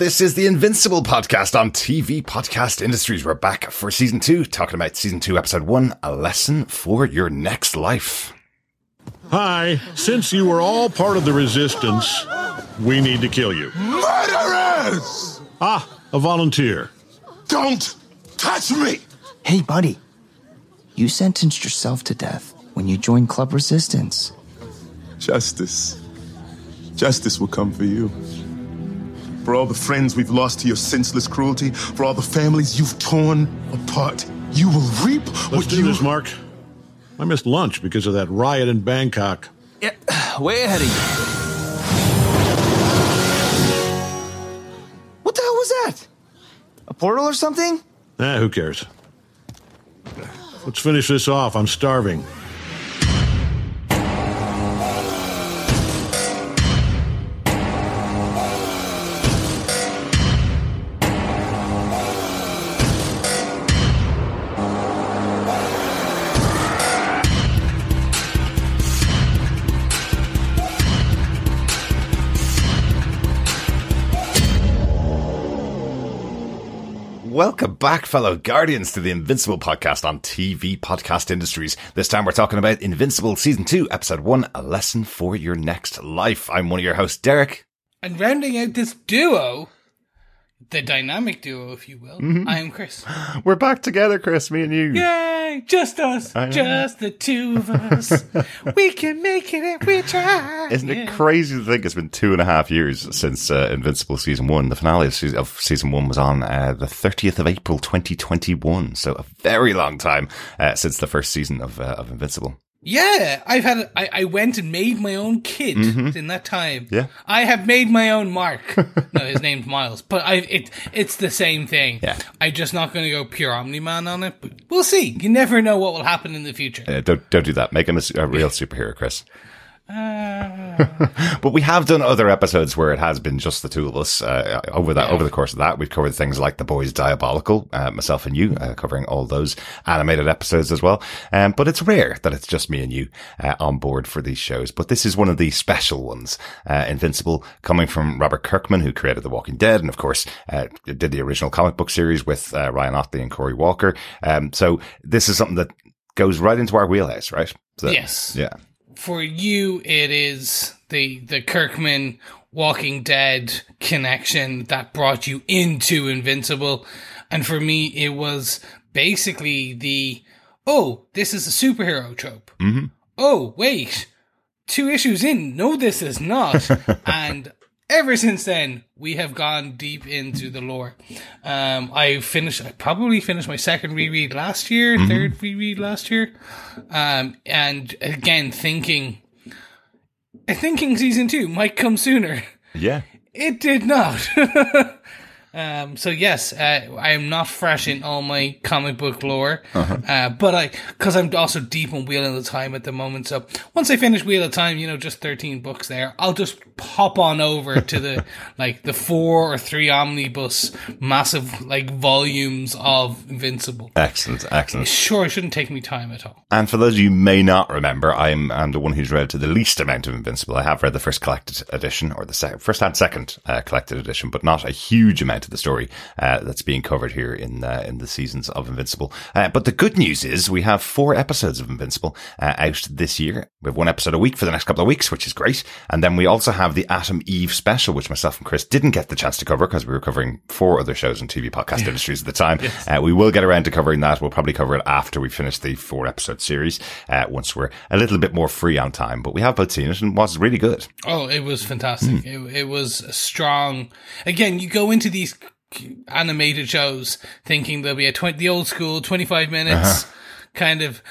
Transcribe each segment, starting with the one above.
This is the Invincible podcast on TV Podcast Industries. We're back for season two, talking about season two, episode one, a lesson for your next life. Hi, since you were all part of the resistance, we need to kill you. Murderers! Ah, a volunteer. Don't touch me! Hey, buddy. You sentenced yourself to death when you joined Club Resistance. Justice. Justice will come for you. For all the friends we've lost to your senseless cruelty, for all the families you've torn apart, you will reap Let's what do you. this, Mark. I missed lunch because of that riot in Bangkok. Yeah, way ahead of you. What the hell was that? A portal or something? Eh, who cares? Let's finish this off. I'm starving. Welcome back, fellow Guardians, to the Invincible podcast on TV Podcast Industries. This time we're talking about Invincible Season 2, Episode 1, A Lesson for Your Next Life. I'm one of your hosts, Derek. And rounding out this duo, the dynamic duo, if you will, Mm-hmm. I am Chris. We're back together, Chris, me and you. Yay! Just us, just the two of us. we can make it if we try. Isn't it crazy to think it's been two and a half years since uh, Invincible season one? The finale of season, of season one was on uh, the 30th of April 2021. So a very long time uh, since the first season of, uh, of Invincible. Yeah, I've had. I, I went and made my own kid in that time. Mm-hmm. Yeah. I have made my own Mark. no, his name's Miles, but I it it's the same thing. Yeah. I'm just not going to go pure Omni Man on it, but we'll see. You never know what will happen in the future. Uh, don't, don't do that. Make him a, a real superhero, Chris. Uh, But we have done other episodes where it has been just the two of us. Uh, over that, over the course of that, we've covered things like The Boys Diabolical, uh, myself and you, uh, covering all those animated episodes as well. Um, but it's rare that it's just me and you uh, on board for these shows. But this is one of the special ones. Uh, Invincible, coming from Robert Kirkman, who created The Walking Dead, and of course uh, did the original comic book series with uh, Ryan Ottley and Cory Walker. Um, so this is something that goes right into our wheelhouse, right? So, Yes. Yeah. For you it is the the Kirkman Walking Dead connection that brought you into Invincible. And for me it was basically the oh this is a superhero trope. Mm-hmm. oh wait two issues in no this is not. And ever since then we have gone deep into the lore. Um i finished i probably finished my second reread last year third reread last year. Um and again thinking thinking season two might come sooner. Yeah. it did not Um, so yes, uh, I am not fresh in all my comic book lore, uh but I, cause I'm also deep on Wheel of Time at the moment. So once I finish Wheel of Time, you know, just 13 books there, I'll just pop on over to the, like the four or three omnibus massive, like volumes of Invincible. Excellent. Excellent. Sure, it shouldn't take me time at all. And for those of you who may not remember, I'm, I'm the one who's read to the least amount of Invincible. I have read the first collected edition, or the sec- first and second uh, collected edition, but not a huge amount of the story uh, that's being covered here in uh, in the seasons of Invincible. Uh, but the good news is we have four episodes of Invincible uh, out this year. We have one episode a week for the next couple of weeks, which is great. And then we also have the Atom Eve special, which myself and Chris didn't get the chance to cover because we were covering four other shows in TV podcast industries at the time. Uh, we will get around to covering that. We'll probably cover it after we finish the four episode series, uh, once we're a little bit more free on time. But we have both seen it and it was really good. Oh, it was fantastic. It, it was strong. Again, you go into these animated shows thinking there'll be a 20, the old school 25 minutes kind of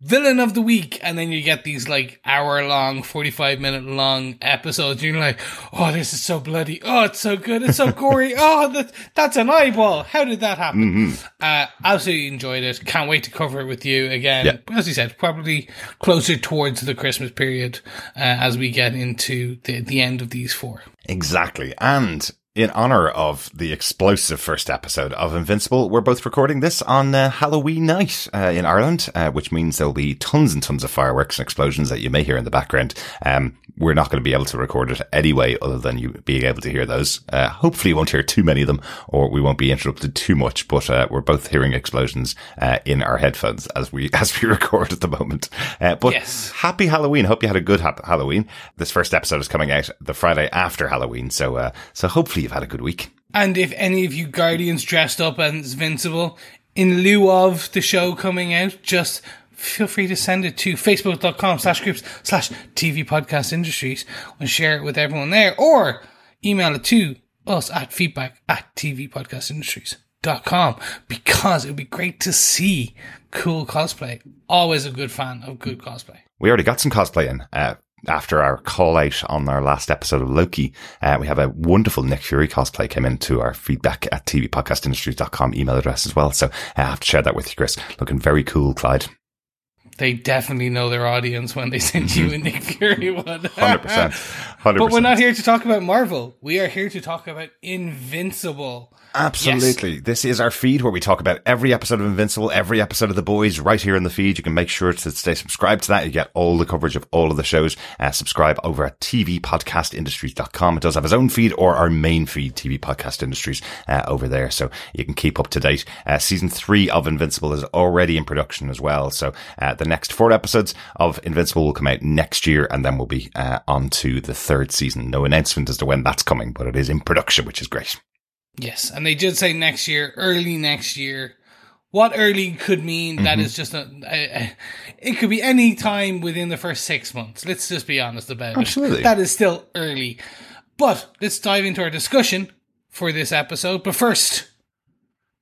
villain of the week. And then you get these like hour long, 45 minute long episodes. You're like, oh, this is so bloody. Oh, it's so good. It's so gory. oh, that, that's an eyeball. How did that happen? Uh, absolutely enjoyed it. Can't wait to cover it with you again. Yeah. As you said, probably closer towards the Christmas period uh, as we get into the, the end of these four. Exactly. And in honor of the explosive first episode of Invincible, we're both recording this on uh, Halloween night uh, in Ireland, uh, which means there'll be tons and tons of fireworks and explosions that you may hear in the background. Um, we're not going to be able to record it anyway, other than you being able to hear those. Uh, hopefully you won't hear too many of them or we won't be interrupted too much, but, uh, we're both hearing explosions, uh, in our headphones as we, as we record at the moment. Uh, but Yes. happy Halloween. Hope you had a good ha- Halloween. This first episode is coming out the Friday after Halloween. So, uh, so hopefully you've had a good week. And if any of you Guardians dressed up as Invincible, in lieu of the show coming out, just feel free to send it to facebook.com slash groups slash TV podcast industries and share it with everyone there or email it to us at feedback at tv podcast tvpodcastindustries.com because it would be great to see cool cosplay. Always a good fan of good cosplay. We already got some cosplay in. Uh, after our call out on our last episode of Loki, uh, we have a wonderful Nick Fury cosplay came into our feedback at tv podcast tvpodcastindustries.com email address as well. So I have to share that with you, Chris. Looking very cool, Clyde. They definitely know their audience when they send you a Nick Fury one. 100%. 100%. But we're not here to talk about Marvel. We are here to talk about Invincible. Absolutely. This is our feed where we talk about every episode of Invincible, every episode of The Boys right here in the feed. You can make sure to stay subscribed to that. You get all the coverage of all of the shows. Uh, subscribe over at tvpodcastindustries.com. It does have its own feed or our main feed, TV Podcast Industries, uh, over there. So you can keep up to date. Uh, season three of Invincible is already in production as well. So uh, the next four episodes of Invincible will come out next year and then we'll be uh, on to the third season. No announcement as to when that's coming, but it is in production, which is great. Yes, and they did say next year, early next year. What early could mean that mm-hmm. is just a, a, a- it could be any time within the first six months. Let's just be honest about Absolutely. it. That is still early. But let's dive into our discussion for this episode. But first,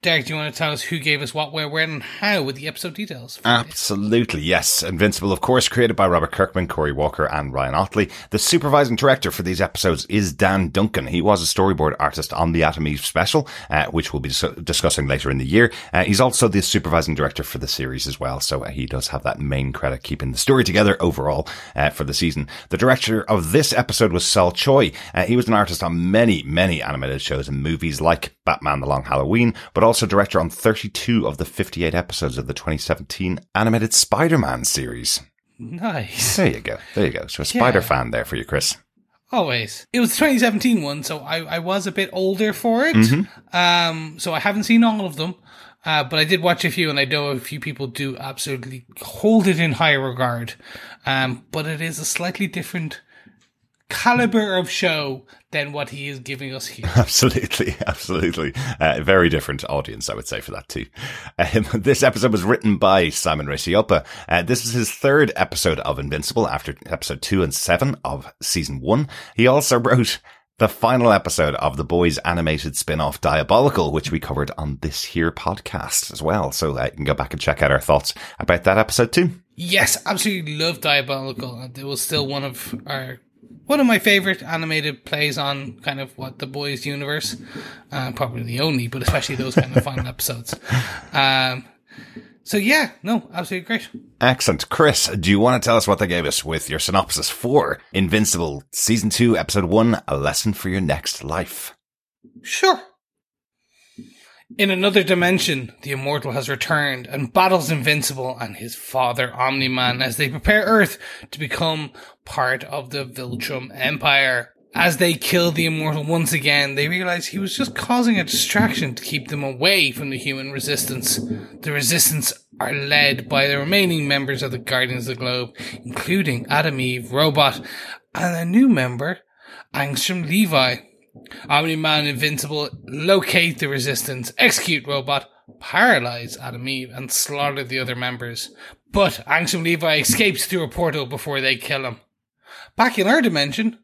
Derek, do you want to tell us who gave us what, where, when, and how with the episode details? Absolutely, yes. Invincible, of course, created by Robert Kirkman, Cory Walker, and Ryan Ottley. The supervising director for these episodes is Dan Duncan. He was a storyboard artist on the Atom Eve special, uh, which we'll be dis- discussing later in the year. Uh, he's also the supervising director for the series as well, so uh, he does have that main credit keeping the story together overall uh, for the season. The director of this episode was Sol Choi. Uh, he was an artist on many, many animated shows and movies like Batman The Long Halloween, but also director on 32 of the 58 episodes of the 2017 animated Spider-Man series. Nice. There you go. There you go. So a Spider fan there for you, Chris. Always. It was the 2017 one, so I, I was a bit older for it. Um, so I haven't seen all of them. Uh, but I did watch a few and I know a few people do absolutely hold it in high regard. Um, but it is a slightly different caliber of show than what he is giving us here. Absolutely, absolutely. Uh, very different audience, I would say, for that too. Um, this episode was written by Simon Racioppa. Uh, this is his third episode of Invincible after episode two and seven of season one. He also wrote the final episode of the boys animated spin-off Diabolical, which we covered on this here podcast as well. So uh, you can go back and check out our thoughts about that episode too. Yes, absolutely love Diabolical. It was still one of our one of my favorite animated plays on kind of what the boys universe. Uh, probably the only, but especially those kind of final episodes. Um, so yeah, no, absolutely great. Excellent. Chris, do you want to tell us what they gave us with your synopsis for Invincible Season 2, Episode 1, A Lesson for Your Next Life? Sure. In another dimension, the immortal has returned and battles Invincible and his father Omni-Man as they prepare Earth to become part of the Viltrum Empire. As they kill the immortal once again, they realize he was just causing a distraction to keep them away from the human resistance. The resistance are led by the remaining members of the Guardians of the Globe, including Atom Eve, Robot, and a new member, Angstrom Levy. Omni-Man Invincible locate the Resistance, execute Robot, paralyze Atom Eve, and slaughter the other members. But Angstrom Levy escapes through a portal before they kill him. Back in our dimension,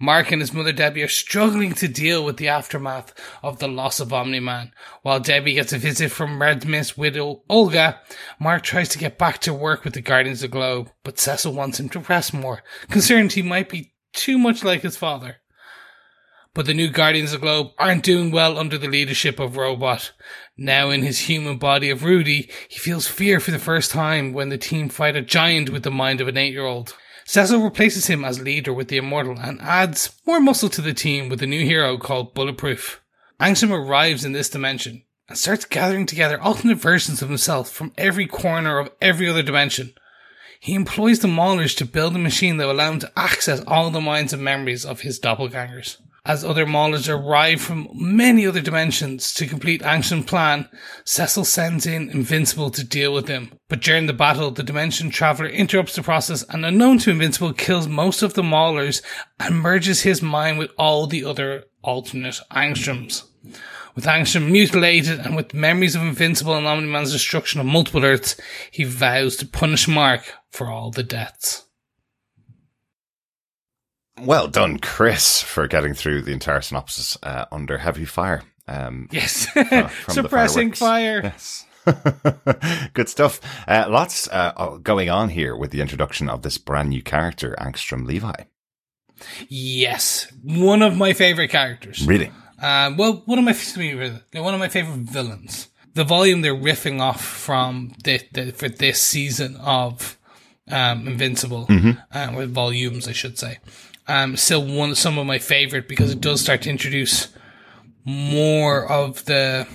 Mark and his mother Debbie are struggling to deal with the aftermath of the loss of Omni-Man. While Debbie gets a visit from Red Mist widow Olga, Mark tries to get back to work with the Guardians of the Globe, but Cecil wants him to rest more, concerned he might be too much like his father. But the new Guardians of the Globe aren't doing well under the leadership of Robot. Now in his human body of Rudy, he feels fear for the first time when the team fight a giant with the mind of an eight-year-old. Cecil replaces him as leader with the Immortal and adds more muscle to the team with a new hero called Bulletproof. Angstrom arrives in this dimension and starts gathering together alternate versions of himself from every corner of every other dimension. he employs the Maulers to build a machine that will allow him to access all the minds and memories of his doppelgangers. As other Maulers arrive from many other dimensions to complete Angstrom plan, Cecil sends in Invincible to deal with them. But during the battle, the Dimension Traveler interrupts the process and unknown to Invincible kills most of the Maulers and merges his mind with all the other alternate Angstroms. With Angstrom mutilated and with memories of Invincible and Omni-Man's destruction of multiple Earths, he vows to punish Mark for all the deaths. Well done, Chris, for getting through the entire synopsis uh, under heavy fire. Um, Yes. the Suppressing fire. Yes. Good stuff. Uh, lots uh, going on here with the introduction of this brand new character, Angstrom Levy. Yes. One of my favorite characters. Really? Uh, well, one of my favorite, one of my favorite villains. The volume they're riffing off from the, the for this season of um, Invincible, uh, with volumes, I should say. Um, still one some of my favorite because it does start to introduce more of the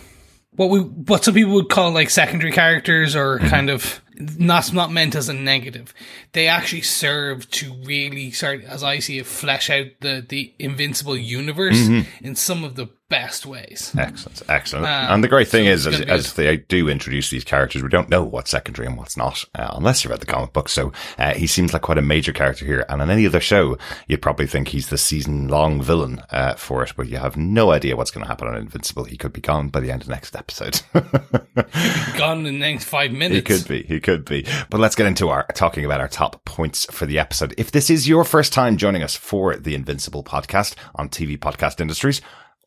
what we what some people would call like secondary characters or kind of not not meant as a negative. They actually serve to really start, as I see it, flesh out the the invincible universe in some of the best ways. Excellent, excellent. Um, and the great thing so is, as, as they do introduce these characters, we don't know what's secondary and what's not, uh, unless you read the comic book. So uh, he seems like quite a major character here. And on any other show, you'd probably think he's the season-long villain uh, for it, but you have no idea what's going to happen on Invincible. He could be gone by the end of next episode. Gone in the next five minutes. He could be. He could be. But let's get into our talking about our top points for the episode. If this is your first time joining us for the Invincible podcast on TV Podcast Industries,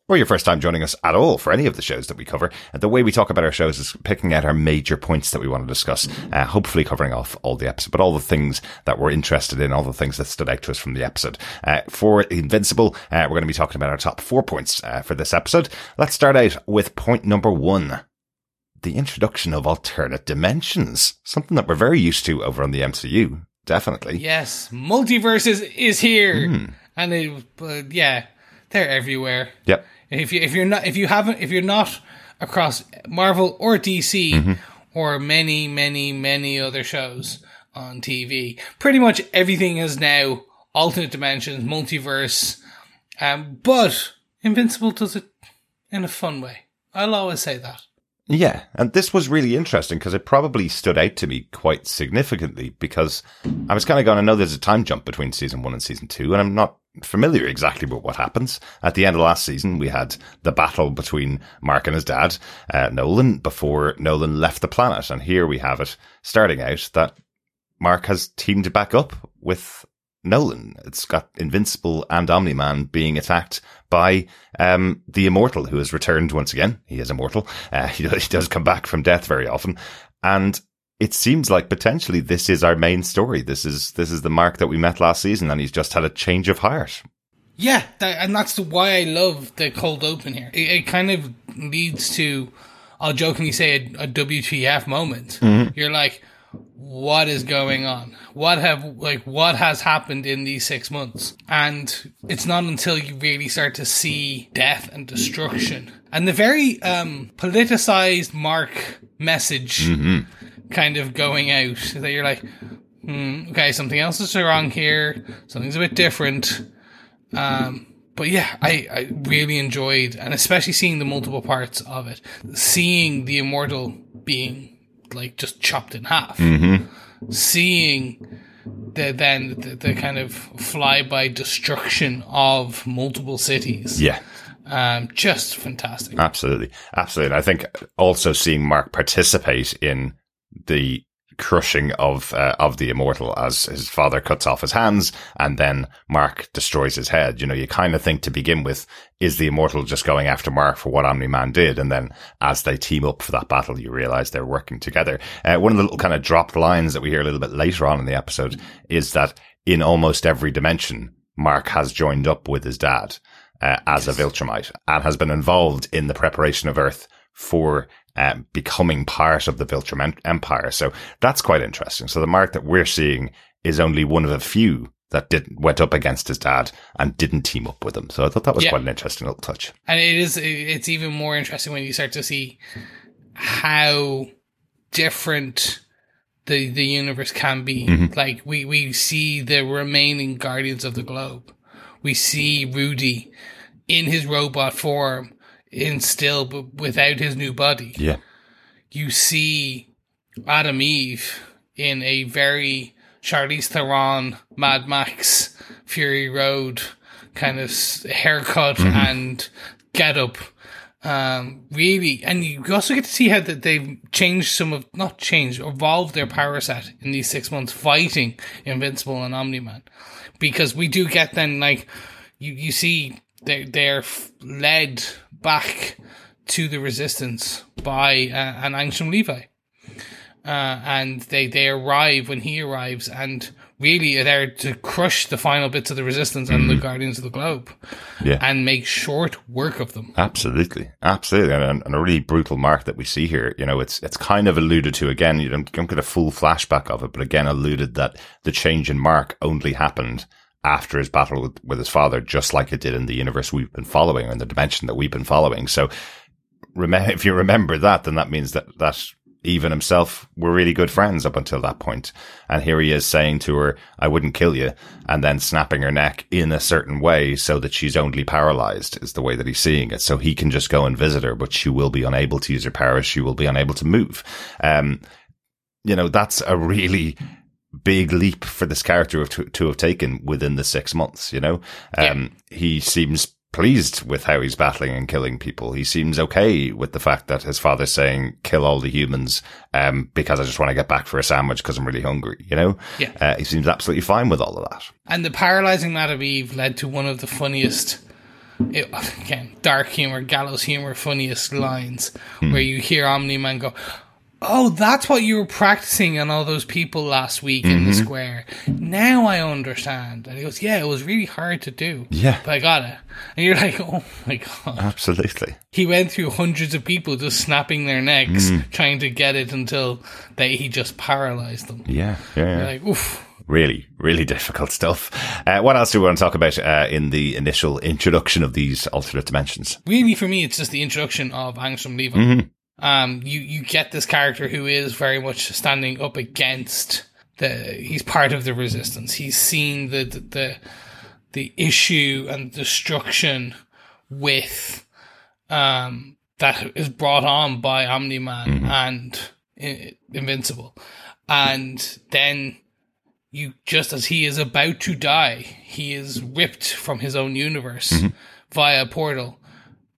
or your first time joining us at all for any of the shows that we cover, the way we talk about our shows is picking out our major points that we want to discuss, uh, hopefully covering off all the episode, but all the things that we're interested in, all the things that stood out to us from the episode. Uh, for Invincible, uh, we're going to be talking about our top four points uh, for this episode. Let's start out with point number one the introduction of alternate dimensions, something that we're very used to over on the MCU. Definitely. Yes, multiverses is, here, Hmm. and uh, yeah, they're everywhere. Yep. If you if you're not if you haven't if you're not across Marvel or DC Mm-hmm. or many many many other shows on TV, pretty much everything is now alternate dimensions, multiverse. Um, but Invincible does it in a fun way. I'll always say that. Yeah. And this was really interesting because it probably stood out to me quite significantly because I was kind of going, I know there's a time jump between season one and season two, and I'm not familiar exactly with what happens. At the end of last season, we had the battle between Mark and his dad, uh, Nolan, before Nolan left the planet. And here we have it starting out that Mark has teamed back up with Nolan. It's got Invincible and Omni Man being attacked by um, the Immortal, who has returned once again. He is immortal. Uh, he, does, he does come back from death very often, and it seems like potentially this is our main story. This is this is the Mark that we met last season, and he's just had a change of heart. Yeah, that, and that's the why I love the cold open here. It, it kind of leads to, I'll jokingly say, a, a WTF moment. You're like, what is going on? What have like what has happened in these six months? And it's not until you really start to see death and destruction and the very um politicized Mark message kind of going out that you're like, hmm, okay, something else is wrong here. Something's a bit different. Um, but yeah, I, I really enjoyed, and especially seeing the multiple parts of it, seeing the immortal being like just chopped in half, seeing the then the, the kind of flyby destruction of multiple cities. Yeah. Um, just fantastic. Absolutely. Absolutely. And I think also seeing Mark participate in the crushing of uh, of the immortal as his father cuts off his hands and then Mark destroys his head. You know, you kind of think to begin with, is the immortal just going after Mark for what Omni Man did? And then as they team up for that battle, you realize they're working together. Uh, one of the little kind of dropped lines that we hear a little bit later on in the episode is that in almost every dimension, Mark has joined up with his dad uh, as a Viltrumite and has been involved in the preparation of Earth for uh, becoming part of the Viltrum Empire. So that's quite interesting. So the Mark that we're seeing is only one of a few that didn't went up against his dad and didn't team up with him. So I thought that was Yeah. quite an interesting little touch. and it is it's even more interesting when you start to see how different the the universe can be. Mm-hmm. Like we we see the remaining Guardians of the Globe. We see Rudy in his robot form, in still but without his new body. Yeah. You see Atom Eve in a very Charlize Theron, Mad Max, Fury Road kind of haircut and get up. Um, really, and you also get to see how that they've changed some of, not changed, evolved their power set in these six months fighting Invincible and Omni Man. Because we do get then, like, you, you see they, they're f- led back to the resistance by uh, an Angstrom Levy uh, and they they arrive when he arrives, and really are there to crush the final bits of the resistance and the Guardians of the Globe, Yeah. and make short work of them. Absolutely, absolutely, and, and a really brutal mark that we see here. You know, it's it's kind of alluded to again. You don't, don't get a full flashback of it, but again alluded that the change in Mark only happened after his battle with, with his father, just like it did in the universe we've been following, or in the dimension that we've been following. So, if you remember that, then that means that that even himself were really good friends up until that point. And here he is saying to her, I wouldn't kill you. And then snapping her neck in a certain way so that she's only paralyzed is the way that he's seeing it. So he can just go and visit her, but she will be unable to use her powers. She will be unable to move. Um, you know, that's a really big leap for this character to, to have taken within the six months, you know? Um, he seems pleased with how he's battling and killing people. He seems okay with the fact that his father's saying, kill all the humans, um, because I just want to get back for a sandwich because I'm really hungry, you know? Yeah. Uh, he seems absolutely fine with all of that. And the paralyzing Madam Eve led to one of the funniest, it, again, dark humor, gallows humor, funniest lines, where you hear Omni Man go. Oh, that's what you were practicing on all those people last week in the square. Now I understand. And he goes, Yeah, it was really hard to do. Yeah. But I got it. And you're like, Oh my God. Absolutely. he went through hundreds of people just snapping their necks Mm. trying to get it until they he just paralyzed them. Yeah. Yeah. like, oof. really, really difficult stuff. Uh, what else do we want to talk about uh, in the initial introduction of these alternate dimensions? Really, for me, it's just the introduction of Angstrom Levy. Um, you you get this character who is very much standing up against the. He's part of the resistance. He's seen the the the, the issue and destruction with um that is brought on by Omni Man and I- Invincible, and then you just as he is about to die, he is ripped from his own universe via a portal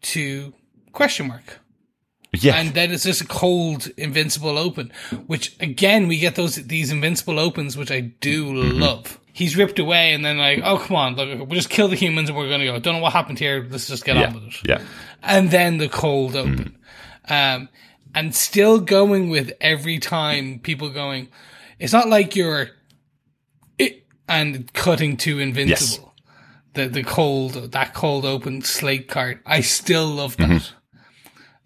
to question mark. Yeah. And then it's just a cold invincible open, which again we get those these invincible opens, which I do mm-hmm. love. He's ripped away, and then like, oh come on, look, we'll just kill the humans, and we're gonna go. Don't know what happened here. Let's just get yeah. on with it. Yeah. And then the cold open, mm-hmm. um, and still going with every time people going. It's not like you're it and cutting to invincible. The the cold that cold open slate card. I still love that. Mm-hmm.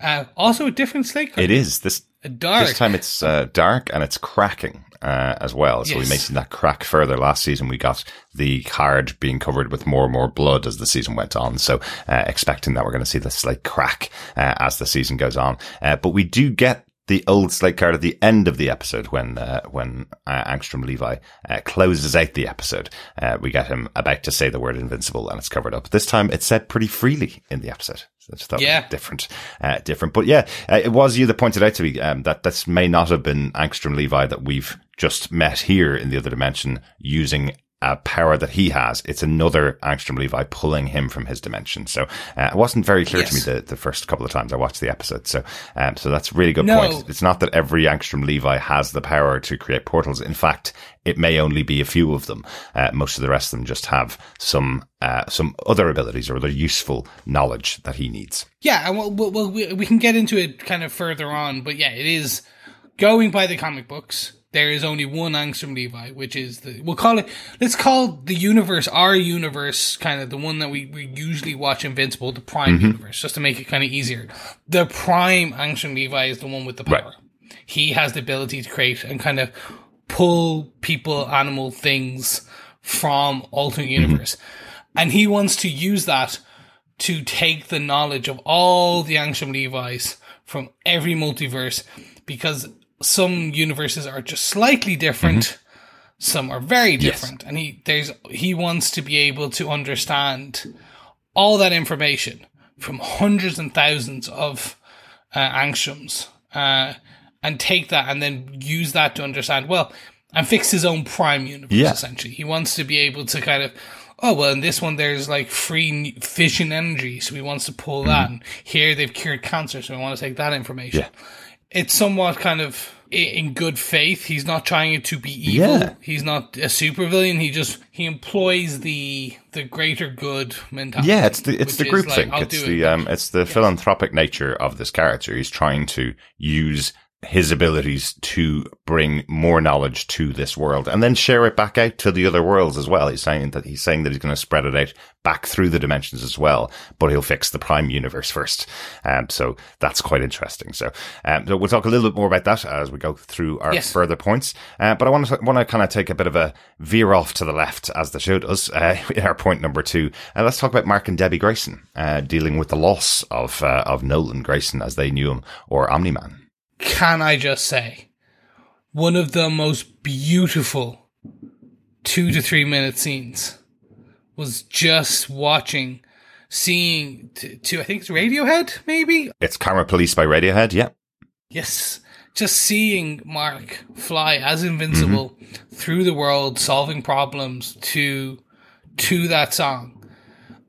Uh, also a different slate card. It is. This dark. This time it's uh, dark and it's cracking uh, as well. So we may see that crack further last season. We got the card being covered with more and more blood as the season went on. So uh, expecting that we're going to see the slate crack uh, as the season goes on. Uh, but we do get the old slate card at the end of the episode when uh, when uh, Angstrom Levy uh, closes out the episode. Uh, we get him about to say the word invincible and it's covered up. This time it's said pretty freely in the episode. So Yeah. different, uh, different. But yeah, uh, it was you that pointed out to me um, that this may not have been Angstrom Levy that we've just met here in the other dimension using a power that he has. It's another Angstrom Levy pulling him from his dimension. So uh, it wasn't very clear to me the, the first couple of times I watched the episode. So um, so that's a really good No. point. It's not that every Angstrom Levy has the power to create portals. In fact, it may only be a few of them. Uh, most of the rest of them just have some uh, some other abilities or other useful knowledge that he needs. Yeah, and we'll, we'll, we'll, we we can get into it kind of further on, but yeah, it is going by the comic books. There is only one Angstrom Levy, which is the we'll call it. Let's call the universe our universe, kind of the one that we, we usually watch Invincible, the Prime mm-hmm. universe, just to make it kind of easier. The Prime Angstrom Levy is the one with the power. Right. He has the ability to create and kind of pull people, animal, things from alternate mm-hmm. universe, and he wants to use that to take the knowledge of all the Angstrom Levy's from every multiverse because some universes are just slightly different. Some are very different, and he there's he wants to be able to understand all that information from hundreds and thousands of uh, angstroms, uh, and take that and then use that to understand well and fix his own prime universe. Yeah. Essentially, he wants to be able to kind of. Oh well, in this one there's like free fission energy, so he wants to pull that. And here they've cured cancer, so we want to take that information. Yeah. It's somewhat kind of in good faith. He's not trying it to be evil. Yeah. He's not a supervillain. He just he employs the the greater good mentality. Yeah, it's the it's the group like, think. I'll It's the it. um it's the philanthropic nature of this character. He's trying to use his abilities to bring more knowledge to this world and then share it back out to the other worlds as well. He's saying that he's saying that he's going to spread it out back through the dimensions as well, but he'll fix the prime universe first. Um, so that's quite interesting. So, um, so we'll talk a little bit more about that as we go through our Yes. further points. Uh, but I want to want to kind of take a bit of a veer off to the left as the show does. Uh, in our point number two, uh, let's talk about Mark and Debbie Grayson uh, dealing with the loss of uh, of Nolan Grayson as they knew him, or Omni Man. Can I just say, one of the most beautiful two to three minute scenes was just watching, seeing to, to I think it's Radiohead, maybe. It's Karma Police by Radiohead. Yeah, Yes, just seeing Mark fly as invincible mm-hmm. through the world, solving problems to to that song,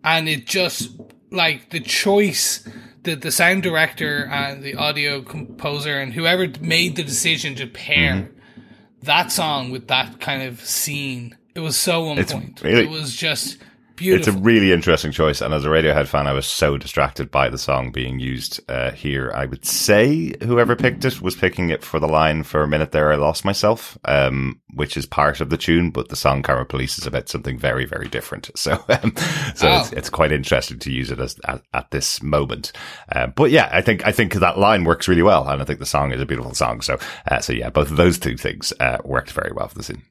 and it just like the choice that the sound director and the audio composer and whoever made the decision to pair mm-hmm. that song with that kind of scene. It was so on It's point. really- it was just it's a really interesting choice. And as a Radiohead fan, I was so distracted by the song being used uh, here. I would say whoever picked it was picking it for the line for a minute there. I lost myself, um, which is part of the tune, but the song Karma Police is about something very, very different. So, um, so Oh. it's, it's quite interesting to use it as at, at this moment. Uh, but yeah, I think I think that line works really well, and I think the song is a beautiful song. So, uh, so yeah, both of those two things uh, worked very well for the scene.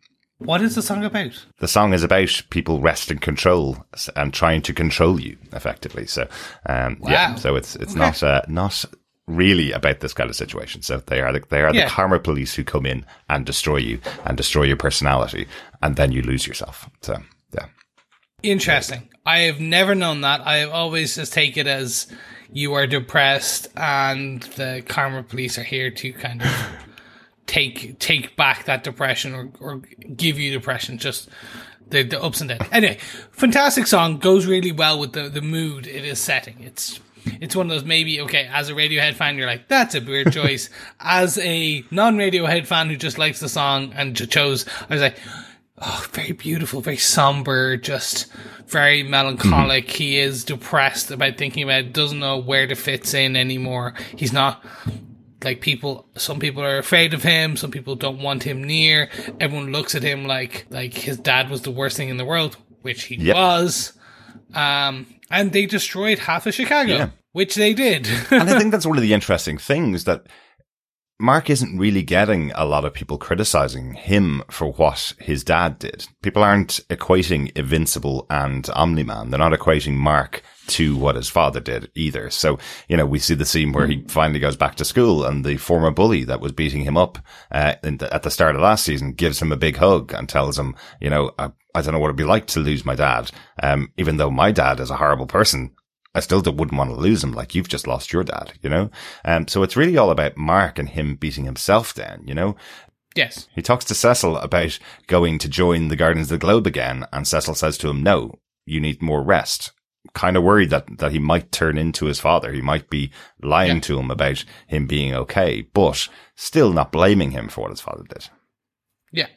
What is the song about? The song is about people wresting control and trying to control you effectively. So, um, yeah, so it's it's Okay. not uh, not really about this kind of situation. So they are the, they are Yeah. the karma police who come in and destroy you and destroy your personality, and then you lose yourself. So yeah, Interesting. I have never known that. I have always just take it as you are depressed and the karma police are here to kind of take take back that depression or, or give you depression. Just the, the ups and downs. Anyway, fantastic song goes really well with the, the mood it is setting. It's it's one of those maybe okay as a Radiohead fan you're like that's a weird choice. as a non Radiohead fan who just likes the song and ch- chose, I was like oh, very beautiful, very somber, just very melancholic. Mm-hmm. He is depressed about thinking about it, doesn't know where to fit in anymore. He's not like people some people are afraid of him, some people don't want him near. Everyone looks at him like like his dad was the worst thing in the world, which he Yep. was. Um and they destroyed half of Chicago, Yeah. which they did. and I think that's one of the interesting things that Mark isn't really getting a lot of people criticizing him for what his dad did. People aren't equating Invincible and Omni Man. They're not equating Mark to what his father did either. So, you know, we see the scene where he finally goes back to school and the former bully that was beating him up uh, in the, at the start of last season gives him a big hug and tells him, you know, I, I don't know what it'd be like to lose my dad. Um, even though my dad is a horrible person, I still wouldn't want to lose him. Like you've just lost your dad, you know? Um, so it's really all about Mark and him beating himself down, you know? yes. He talks to Cecil about going to join the Guardians of the Globe again. And Cecil says to him, no, you need more rest. Kind of worried that, that he might turn into his father. He might be lying Yeah. to him about him being okay, but still not blaming him for what his father did. Yeah.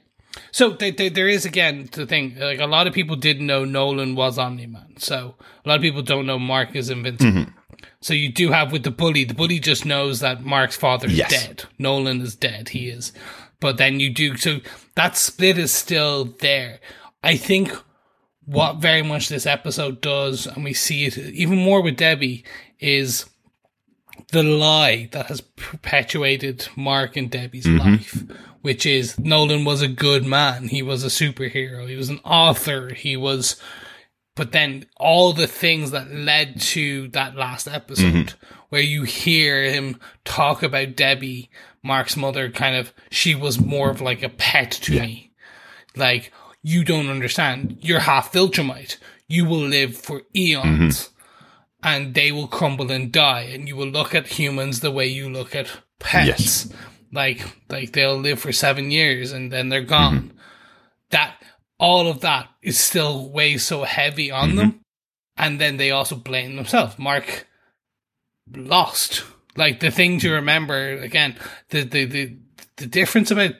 So th- th- there is again the thing. Like a lot of people didn't know Nolan was Omni Man. So a lot of people don't know Mark is invincible. Mm-hmm. So you do have with the bully. The bully just knows that Mark's father is Yes. dead. Nolan is dead. He is. But then you do. So that split is still there. I think what very much this episode does, and we see it even more with Debbie, is the lie that has perpetuated Mark and Debbie's mm-hmm. life, which is Nolan was a good man. He was a superhero. He was an author. He was, but then all the things that led to that last episode mm-hmm. where you hear him talk about Debbie, Mark's mother, kind of, she was more of like a pet to Yeah. me. Like, you don't understand. You're half Viltrumite. You will live for eons mm-hmm. and they will crumble and die and you will look at humans the way you look at pets. Yes. Like, like they'll live for seven years and then they're gone. Mm-hmm. That, all of that is still weighs so heavy on mm-hmm. them. And then they also blame themselves. Mark lost. Like the thing to remember again, the the the, the difference about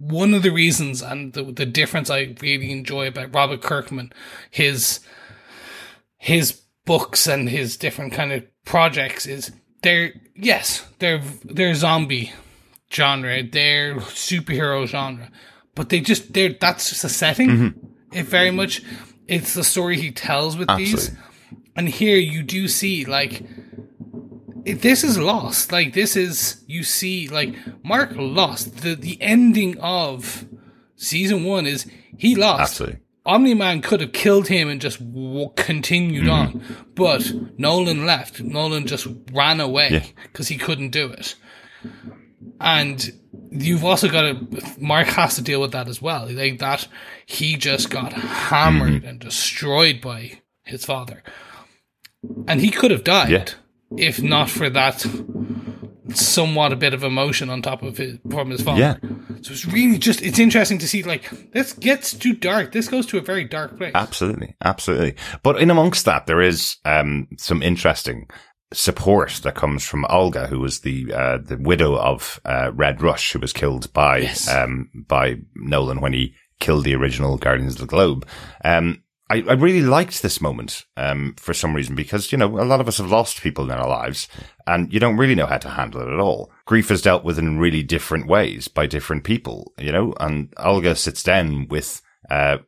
one of the reasons and the the difference I really enjoy about Robert Kirkman, his his books and his different kind of projects is they're yes, they're they're zombie genre, they're superhero genre. But they just they're that's just a setting. Mm-hmm. It very much it's the story he tells with these. And here you do see like this is lost. Like this is you see like Mark lost. The the ending of season 1 is he lost. Absolutely. Omni Man could have killed him and just w- continued Mm-hmm. on, but Nolan left. Nolan just ran away Yeah. because he couldn't do it. And you've also got to, Mark has to deal with that as well. Like that, he just got hammered Mm-hmm. and destroyed by his father. And he could have died Yeah. If not for that somewhat a bit of emotion on top of his, from his father. Yeah. So it's really just, it's interesting to see, like, this gets too dark. This goes to a very dark place. Absolutely, absolutely. But in amongst that, there is um, some interesting support that comes from Olga, who was the uh, the widow of uh, Red Rush, who was killed by Yes. um, by Nolan when he killed the original Guardians of the Globe. Um, I, I really liked this moment um, for some reason because you know a lot of us have lost people in our lives, and you don't really know how to handle it at all. Grief is dealt with in really different ways by different people, you know. And Olga sits down with uh,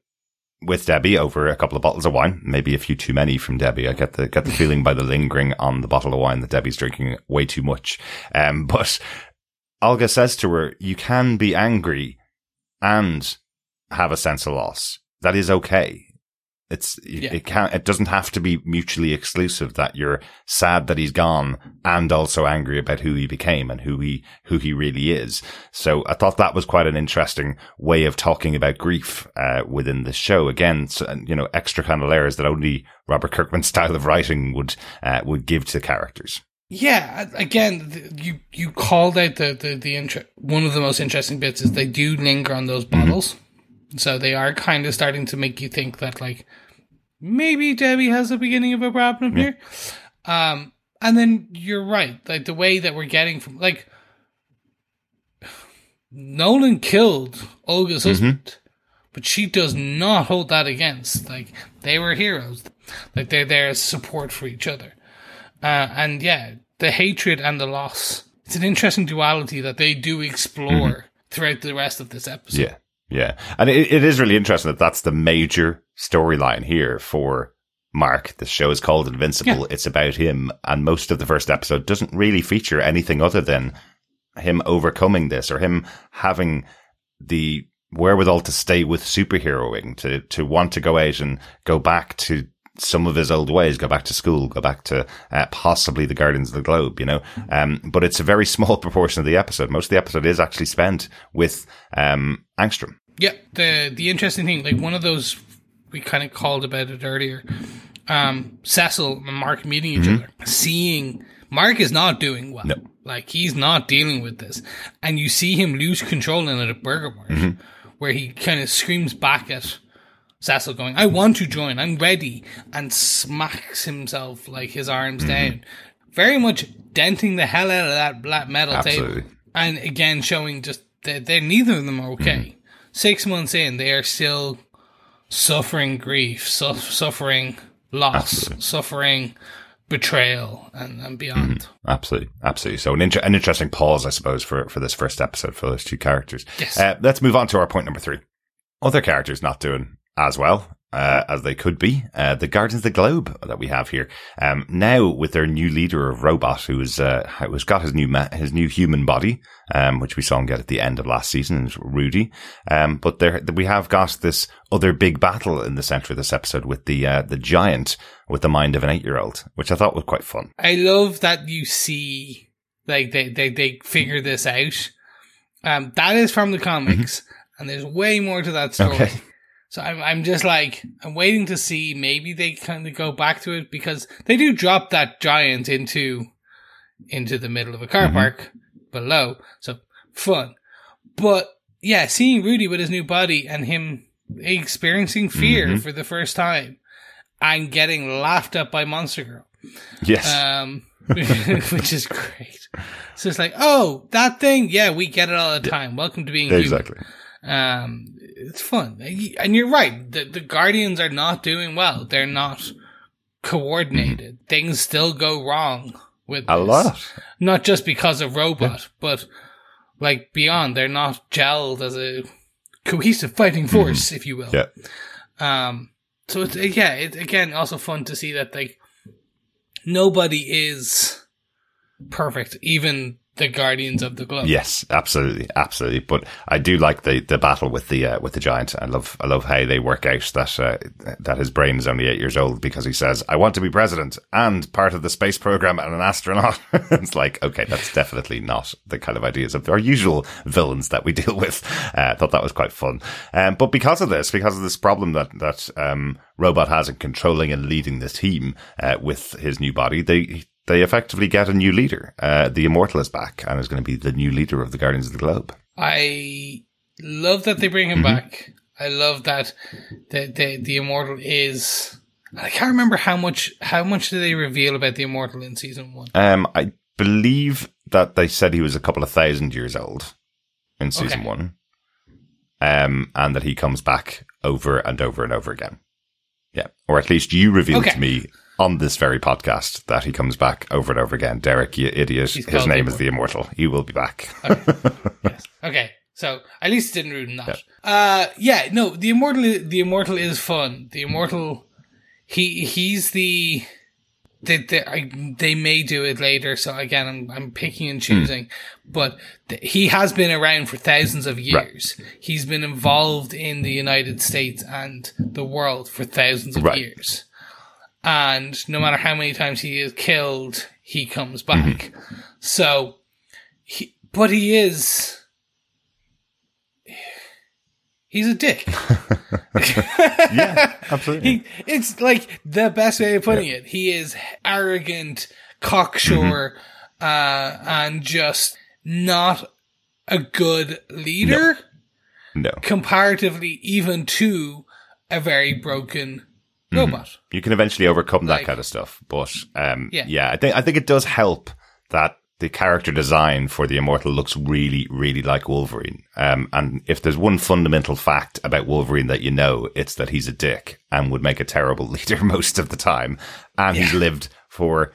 with Debbie over a couple of bottles of wine, maybe a few too many from Debbie. I get the get the feeling by the lingering on the bottle of wine that Debbie's drinking way too much. Um, but Olga says to her, "You can be angry and have a sense of loss. That is okay. It's Yeah. it can't it doesn't have to be mutually exclusive. That you're sad that he's gone and also angry about who he became and who he who he really is. So I thought that was quite an interesting way of talking about grief uh, within the show. Again, so, you know, extra kind of layers that only Robert Kirkman's style of writing would uh, would give to the characters. Yeah, again, you you called out the the, the inter- one of the most interesting bits is they do linger on those bottles, so they are kind of starting to make you think that like maybe Debbie has the beginning of a problem here. Um, and then you're right, like the way that we're getting from like Nolan killed Olga's husband, but she does not hold that against. Like they were heroes, like they're there as support for each other. Uh, and yeah, the hatred and the loss. It's an interesting duality that they do explore throughout the rest of this episode. Yeah. Yeah. And it, it is really interesting that that's the major storyline here for Mark. The show is called Invincible. It's about him. And most of the first episode doesn't really feature anything other than him overcoming this or him having the wherewithal to stay with superheroing, to, to want to go out and go back to some of his old ways, go back to school, go back to uh, possibly the Guardians of the Globe, you know. Um, but it's a very small proportion of the episode. Most of the episode is actually spent with um, Angstrom. Yeah, the the interesting thing, like one of those we kind of called about it earlier. Um, Cecil and Mark meeting each mm-hmm. other, seeing Mark is not doing well. No. Like he's not dealing with this, and you see him lose control in at Burger Mart, mm-hmm. where he kind of screams back at Cecil, going, "I want to join. I'm ready," and smacks himself like his arms mm-hmm. down, very much denting the hell out of that black metal Absolutely. table, and again showing just that they're neither of them are okay. Six months in, they are still suffering grief, su- suffering loss, suffering betrayal, and, and beyond. Absolutely, absolutely. So an, inter- an interesting pause, I suppose, for, for this first episode for those two characters. Yes. Uh, let's move on to our point number three. Other characters not doing as well. Uh, as they could be. Uh, the Guardians of the Globe that we have here, um, now with their new leader of Robot, uh, who's got his new, ma- his new human body, um, which we saw him get at the end of last season, is Rudy. Um, but there, we have got this other big battle in the center of this episode with the, uh, the giant with the mind of an eight year old, which I thought was quite fun. I love that you see, like, they, they, they figure this out. Um, that is from the comics, and there's way more to that story. Mm-hmm. Okay. So I'm, I'm just like, I'm waiting to see maybe they kind of go back to it because they do drop that giant into, into the middle of a car Mhm. park below. So fun. But yeah, seeing Rudy with his new body and him experiencing fear Mhm. for the first time and getting laughed at by Monster Girl. Yes. Um, which is great. So it's like, oh, that thing. Yeah, we get it all the time. Welcome to being human. exactly. Um, it's fun, and you're right. The the Guardians are not doing well. They're not coordinated. Things still go wrong with A this. lot. Not just because of robot, but like beyond. They're not gelled as a cohesive fighting force, if you will. Yeah. Um. So it's yeah. It's again also fun to see that like nobody is perfect. Even the Guardians of the Globe. Yes, absolutely, absolutely. But I do like the, the battle with the uh, with the giant. I love I love how they work out that uh, that his brain is only eight years old because he says, "I want to be president and part of the space program and an astronaut." it's like, okay, that's definitely not the kind of ideas of our usual villains that we deal with. Uh, I thought that was quite fun. Um, but because of this, because of this problem that that um, Robot has in controlling and leading the team uh, with his new body, they they effectively get a new leader. Uh, the Immortal is back and is going to be the new leader of the Guardians of the Globe. I love that they bring him Mm-hmm. back. I love that the, the the immortal is. I can't remember how much how much did they reveal about the immortal in season one. Um, I believe that they said he was a couple of thousand years old in season Okay. one. Um, and that he comes back over and over and over again. Yeah. Or at least you revealed Okay. to me on this very podcast that he comes back over and over again. Derek, you idiot. He's His name the is the Immortal. He will be back. yes. Okay. So at least it didn't ruin that. Uh yeah, no, the immortal the immortal is fun. The immortal he he's the they, they, I, they may do it later, so again, I'm, I'm picking and choosing, but th- he has been around for thousands of years. He's been involved in the United States and the world for thousands of Right. years. And no matter how many times he is killed, he comes back. So, he, but he is, he's a dick. yeah, absolutely. He, it's like the best way of putting it. He is arrogant, cocksure, uh, and just not a good leader no. comparatively even to a very broken robot. you can eventually overcome that Like- kind of stuff. But um, Yeah. yeah, I think I think it does help that the character design for the Immortal looks really, really like Wolverine. Um, and if there's one fundamental fact about Wolverine that you know, it's that he's a dick and would make a terrible leader most of the time. And he's lived for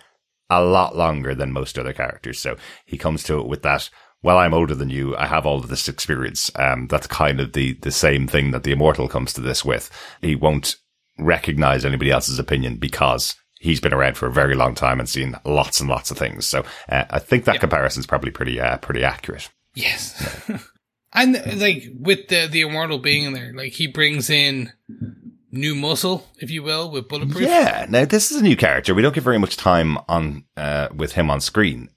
a lot longer than most other characters. So he comes to it with that. Well, I'm older than you. I have all of this experience. Um, that's kind of the, the same thing that the immortal comes to this with. He won't recognize anybody else's opinion because he's been around for a very long time and seen lots and lots of things. So uh, I think that comparison is probably pretty, uh, pretty accurate. Yes. and like with the, the immortal being in there, like he brings in new muscle, if you will, with bulletproof. Yeah. Now this is a new character. We don't get very much time on uh, with him on screen.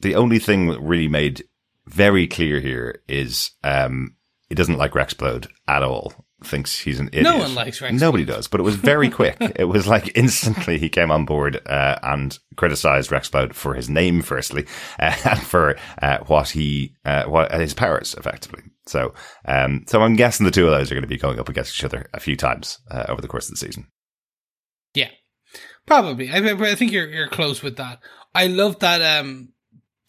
The only thing that really made very clear here is um, he doesn't like Rex Splode at all. Thinks he's an idiot. No one likes Rex. Nobody does. But it was very quick. it was like instantly he came on board uh, and criticized Rex Rexplode for his name, firstly, uh, and for uh, what he uh, what his powers, effectively. So, um, so I'm guessing the two of those are going to be going up against each other a few times uh, over the course of the season. Yeah, probably. I, I think you're you're close with that. I love that. Um,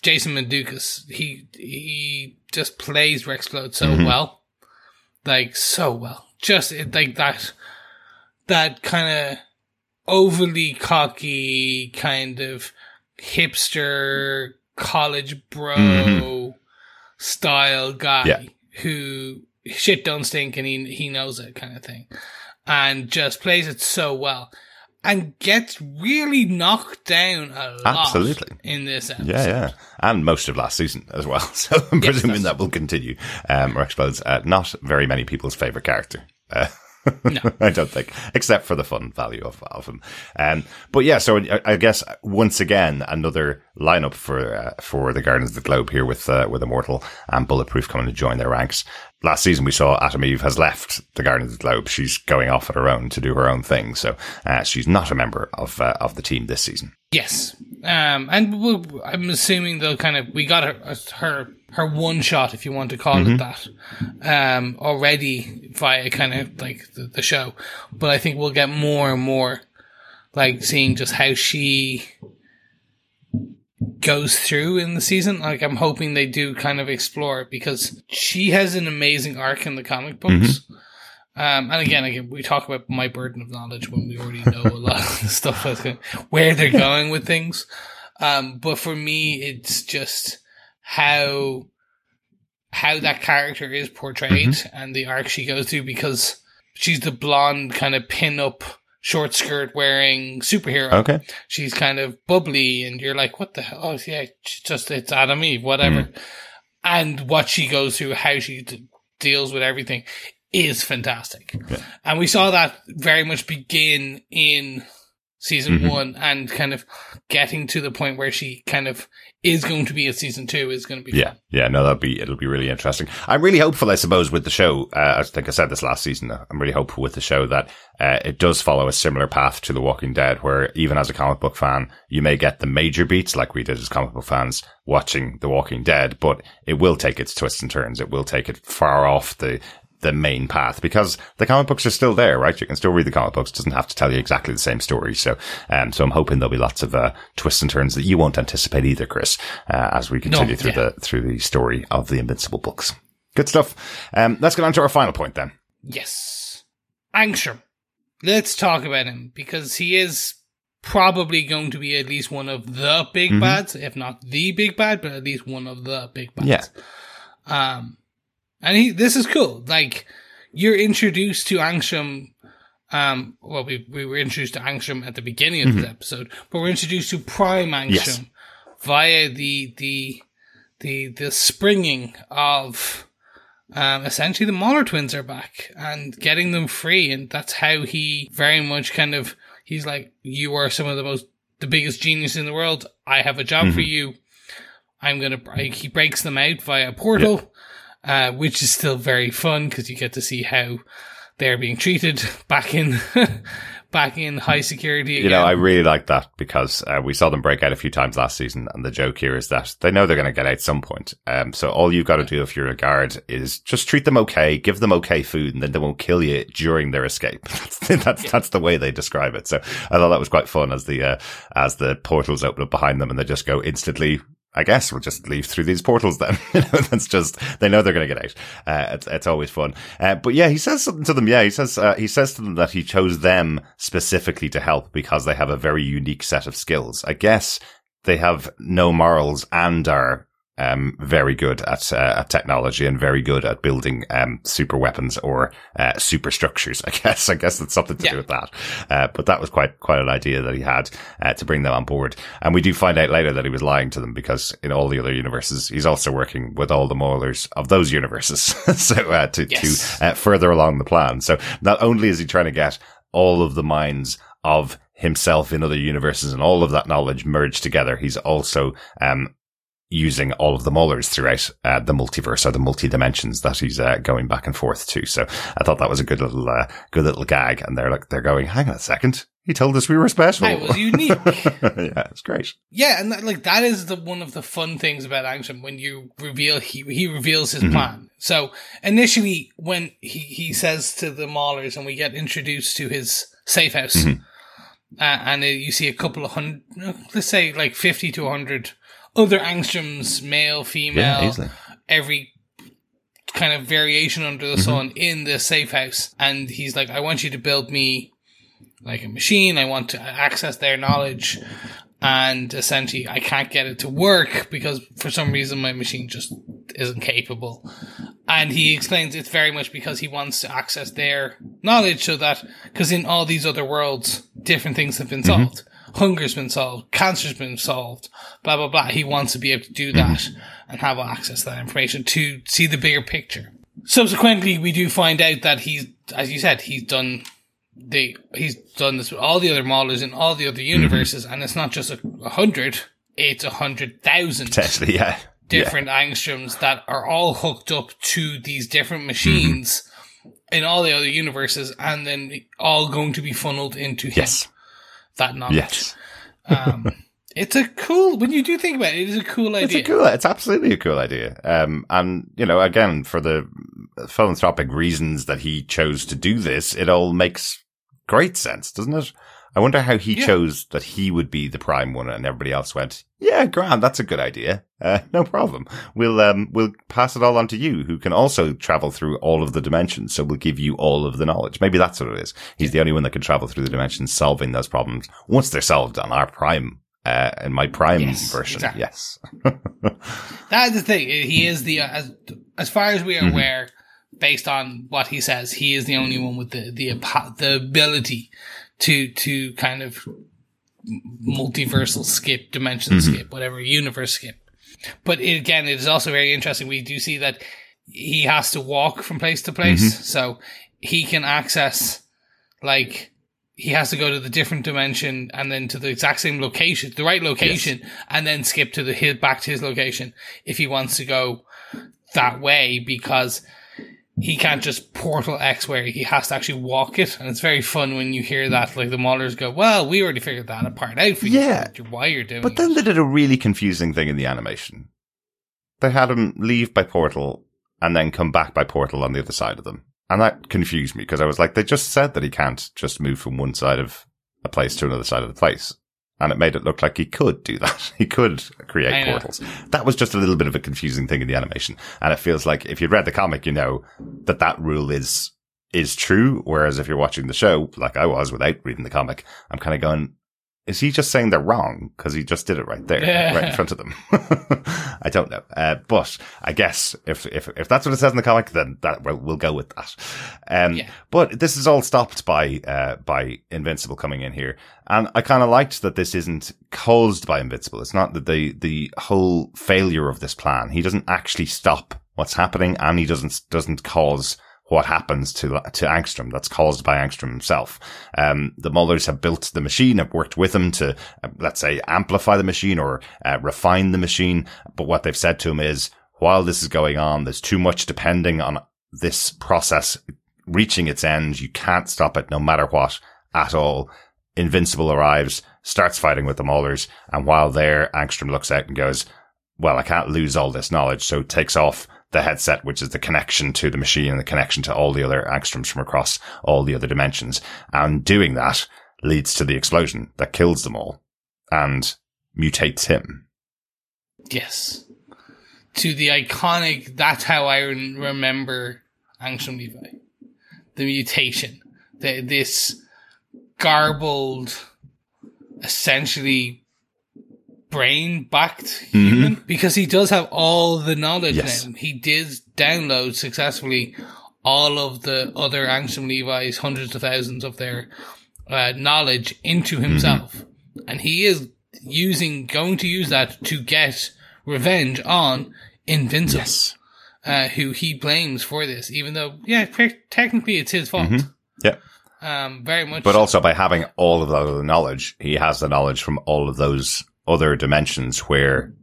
Jason Mantzoukas. He he just plays Rex Rexplode so Mhm. well, like so well. Just it, like that that kind of overly cocky kind of hipster college bro Mhm. style guy Yeah. who shit don't stink and he he knows it kind of thing. and just plays it so well and gets really knocked down a lot Absolutely. in this episode. Yeah, yeah. And most of last season as well. So I'm Yes, presuming that will continue. Um, Rex Splode's, uh, not very many people's favorite character. Uh, No. I don't think, except for the fun value of, of him. Um, but yeah, so I, I guess once again, another lineup for, uh, for the Guardians of the Globe here with, uh, with Immortal and Bulletproof coming to join their ranks. Last season we saw Atom Eve has left the Guardians of the Globe. She's going off on her own to do her own thing. So, uh, she's not a member of, uh, of the team this season. Yes, um, and we'll, I'm assuming they'll kind of we got her her her one shot, if you want to call Mm-hmm. it that, um, already via kind of like the, the show. But I think we'll get more and more like seeing just how she goes through in the season. Like I'm hoping they do kind of explore it because she has an amazing arc in the comic books. Um, and again, again, we talk about my burden of knowledge when we already know a lot of the stuff that's going, where they're going with things. Um, but for me, it's just how how that character is portrayed and the arc she goes through because she's the blonde kind of pin up short skirt wearing superhero. Okay. She's kind of bubbly, and you're like, what the hell? Oh, yeah, it's just it's Atom Eve, whatever. And what she goes through, how she d- deals with everything, is fantastic. And we saw that very much begin in season one, and kind of getting to the point where she kind of is going to be at season two is going to be Yeah, fun. yeah, no, that'll be it'll be really interesting. I'm really hopeful, I suppose, with the show. Uh, I think I said this last season. I'm really hopeful with the show that uh, it does follow a similar path to The Walking Dead, where even as a comic book fan, you may get the major beats like we did as comic book fans watching The Walking Dead, but it will take its twists and turns. It will take it far off the the main path because the comic books are still there, right? You can still read the comic books. It doesn't have to tell you exactly the same story. So, um, so I'm hoping there'll be lots of, uh, twists and turns that you won't anticipate either, Chris, uh, as we continue through yeah. the, through the story of the Invincible books. Good stuff. Um, let's get on to our final point then. Yes. Angstrom. Let's talk about him because he is probably going to be at least one of the big Mm-hmm. bads, if not the big bad, but at least one of the big bads. Yeah. Um, and he, this is cool. Like, you're introduced to Angstrom. Um, well, we, we were introduced to Angstrom at the beginning of this episode, but we're introduced to Prime Angstrom Yes. via the, the, the, the springing of, um, essentially the Mauler twins are back and getting them free. And that's how he very much kind of, he's like, you are some of the most, the biggest genius in the world. I have a job for you. I'm going to, he breaks them out via a portal, uh, which is still very fun because you get to see how they're being treated back in, back in high security. Again. You know, I really like that because uh, we saw them break out a few times last season, and the joke here is that they know they're going to get out some point. Um, so all you've got to do if you're a guard is just treat them okay, give them okay food, and then they won't kill you during their escape. that's that's, that's the way they describe it. So I thought that was quite fun as the uh, as the portals open up behind them, and they just go instantly. I guess we'll just leave through these portals then. that's just, they know they're going to get out. Uh, it's, it's always fun. Uh, but yeah, he says something to them. Yeah, he says, uh, he says to them that he chose them specifically to help because they have a very unique set of skills. I guess they have no morals and are um, very good at, uh, at technology and very good at building um, super weapons or uh, superstructures. I guess I guess it's something to Yeah. do with that. Uh, but that was quite quite an idea that he had uh, to bring them on board. And we do find out later that he was lying to them because in all the other universes, he's also working with all the Maulers of those universes. so uh, to Yes. to uh, further along the plan. So not only is he trying to get all of the minds of himself in other universes and all of that knowledge merged together, he's also um, using all of the Maulers throughout uh, the multiverse or the multi dimensions that he's uh, going back and forth to. So I thought that was a good little uh, good little gag. And they're like they're going, hang on a second, he told us we were special. I was unique. yeah, it's great. Yeah, and that, like that is the one of the fun things about Angstrom when you reveal he he reveals his plan. So initially, when he he says to the Maulers, and we get introduced to his safe house, uh, and uh, you see a couple of hundred, let's say like fifty to hundred other Angstroms, male, female, Yeah, every kind of variation under the sun mm-hmm. in the safe house, and he's like, "I want you to build me." Like a machine, I want to access their knowledge, and essentially I can't get it to work because for some reason my machine just isn't capable. And he explains it's very much because he wants to access their knowledge so that, because in all these other worlds, different things have been mm-hmm. solved. Hunger's been solved, cancer's been solved, blah, blah, blah. He wants to be able to do that and have access to that information to see the bigger picture. Subsequently, we do find out that he's, as you said, he's done the, he's done this with all the other Maulers in all the other mm-hmm. universes, and it's not just a, a hundred, it's a hundred thousand Potentially, yeah. different angstroms that are all hooked up to these different machines mm-hmm. in all the other universes and then all going to be funneled into him, Yes. That knowledge. Yes. It's a cool, when you do think about it, it is a cool idea. It's a cool, it's absolutely a cool idea. Um, and, you know, again, for the philanthropic reasons that he chose to do this, it all makes great sense, doesn't it? I wonder how he Yeah. chose that he would be the prime one and everybody else went, yeah, Grant, that's a good idea. Uh, no problem. We'll, um, we'll pass it all on to you who can also travel through all of the dimensions. So we'll give you all of the knowledge. Maybe that's what it is. He's the only one that can travel through the dimensions solving those problems once they're solved on our prime, uh, in my prime Yes, version. exactly. Yes. That's the thing. He is the, as, as far as we Mm-hmm. are aware, based on what he says, he is the only one with the, the, the ability to, to kind of multiversal skip, dimension Mm-hmm. skip, whatever, universe skip. But it, again, it is also very interesting. We do see that he has to walk from place to place. Mm-hmm. So he can access, like, he has to go to the different dimension and then to the exact same location, the right location, and then skip to the his, back to his location if he wants to go that way because he can't just portal X where he has to actually walk it. And it's very fun when you hear that, like the Maulers go, well, we already figured that part out for you. Yeah. Why you're doing But then it. they did a really confusing thing in the animation. They had him leave by portal and then come back by portal on the other side of them. And that confused me because I was like, they just said that he can't just move from one side of a place to another side of the place. And it made it look like he could do that. He could create portals. That was just a little bit of a confusing thing in the animation. And it feels like if you'd read the comic, you know that that rule is, is true. Whereas if you're watching the show, like I was without reading the comic, I'm kind of going, is he just saying they're wrong? Because he just did it right there, Yeah. right in front of them. I don't know. Uh, but I guess if, if, if that's what it says in the comic, then that we'll, we'll go with that. Um, Yeah. but this is all stopped by, uh, by Invincible coming in here. And I kind of liked that this isn't caused by Invincible. It's not that the, the whole failure of this plan. He doesn't actually stop what's happening and he doesn't, doesn't cause what happens to to Angstrom. That's caused by Angstrom himself. Um, the Maulers have built the machine, have worked with him to, uh, let's say, amplify the machine or uh, refine the machine. But what they've said to him is, while this is going on, there's too much depending on this process reaching its end. You can't stop it, no matter what, at all. Invincible arrives, starts fighting with the Maulers, and while there, Angstrom looks out and goes, well, I can't lose all this knowledge, so takes off the headset, which is the connection to the machine and the connection to all the other angstroms from across all the other dimensions. And doing that leads to the explosion that kills them all and mutates him. Yes. To the iconic, that's how I remember Angstrom Levy. The mutation. The, this garbled, essentially brain backed human. Because he does have all the knowledge Yes. He did download successfully all of the other Angstrom Levy's, hundreds of thousands of their uh, knowledge into himself. And he is using, going to use that to get revenge on Invincible, uh, who he blames for this, even though, yeah, technically it's his fault. Yeah. Um, very much. But so. also by having all of that other knowledge, he has the knowledge from all of those other dimensions where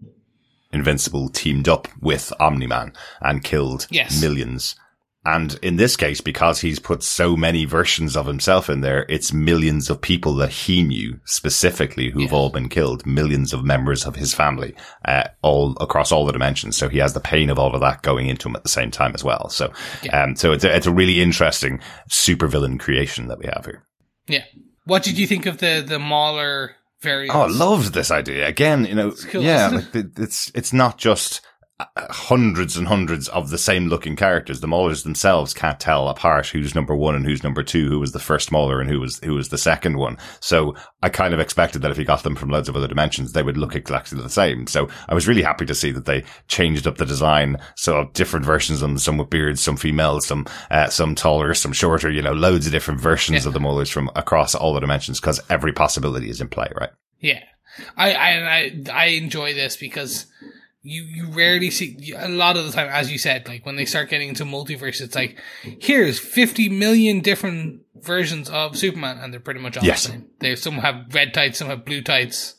Invincible teamed up with Omni-Man and killed Yes. millions. And in this case, because he's put so many versions of himself in there, it's millions of people that he knew specifically who've all been killed, millions of members of his family, uh, all across all the dimensions. So he has the pain of all of that going into him at the same time as well. So, um, so it's a, it's a really interesting supervillain creation that we have here. yeah. What did you think of the, the Mauler variant? Oh, I loved this idea. Again, you know, cool, yeah, isn't like it's it's not just hundreds and hundreds of the same looking characters. The Maulers themselves can't tell apart who's number one and who's number two, who was the first Mauler and who was who was the second one. So I kind of expected that if you got them from loads of other dimensions, they would look exactly the same. So I was really happy to see that they changed up the design. So different versions of them, some with beards, some female, some uh, some taller, some shorter. You know, loads of different versions yeah. of the Maulers from across all the dimensions because every possibility is in play, right? Yeah, I I I enjoy this because you you rarely see a lot of the time, as you said, like when they start getting into multiverse, it's like here's fifty million different versions of Superman, and they're pretty much all yes. the same. They some have red tights, some have blue tights.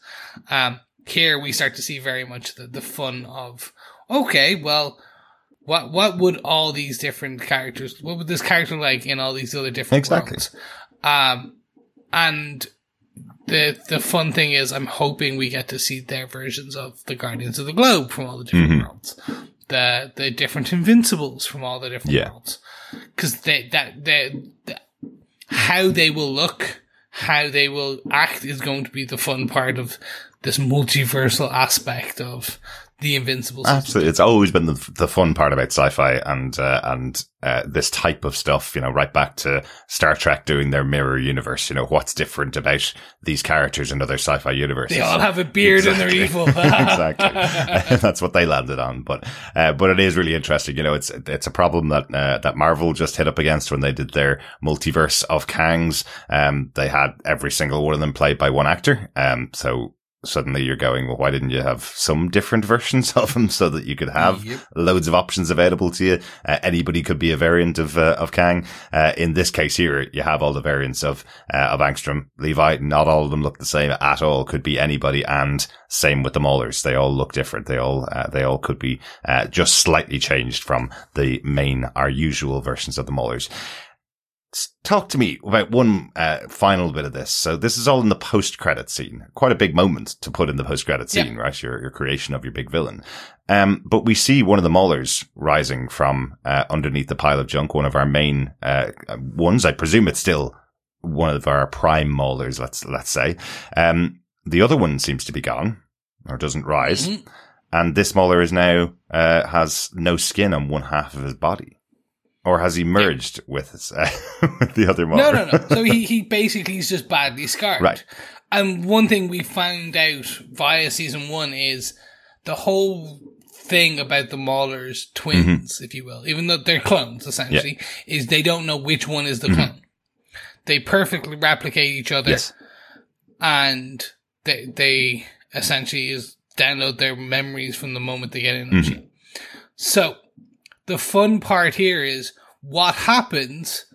Um, here we start to see very much the the fun of okay, well. What what would all these different characters? What would this character like in all these other different exactly. worlds? Um, and the the fun thing is I'm hoping we get to see their versions of the Guardians of the Globe from all the different mm-hmm. worlds. The the different Invincibles from all the different yeah. worlds. Cause they that they, they how they will look, how they will act is going to be the fun part of this multiversal aspect of the Invincible. System. Absolutely, it's always been the, the fun part about sci-fi and uh, and uh, this type of stuff. You know, right back to Star Trek doing their mirror universe. You know, what's different about these characters in other sci-fi universes? They all have a beard exactly. and they're evil. exactly, that's what they landed on. But uh, but it is really interesting. You know, it's it's a problem that uh, that Marvel just hit up against when they did their multiverse of Kangs. Um, they had every single one of them played by one actor. Um, so suddenly you're going, well, why didn't you have some different versions of them so that you could have yep. loads of options available to you? Uh, anybody could be a variant of, uh, of Kang. Uh, in this case here, you have all the variants of, uh, of Angstrom, Levy. Not all of them look the same at all. Could be anybody. And same with the Maulers. They all look different. They all, uh, they all could be, uh, just slightly changed from the main, our usual versions of the Maulers talk to me about one uh, final bit of this. So this is all in the post credit scene. Quite a big moment to put in the post credit scene, yeah. right? Your, your creation of your big villain. Um, but we see one of the Maulers rising from uh, underneath the pile of junk, one of our main uh, ones. I presume it's still one of our prime Maulers, let's let's say. Um, the other one seems to be gone or doesn't rise. Mm-hmm. And this Mauler is now uh, has no skin on one half of his body. Or has he merged yeah. with, uh, with the other Mauler? No, no, no. So he, he basically is just badly scarred. Right. And one thing we found out via season one is the whole thing about the Maulers twins, mm-hmm. if you will, even though they're clones essentially, yeah. is they don't know which one is the mm-hmm. clone. They perfectly replicate each other. Yes. And they, they essentially is download their memories from the moment they get in the mm-hmm. machine. So the fun part here is what happens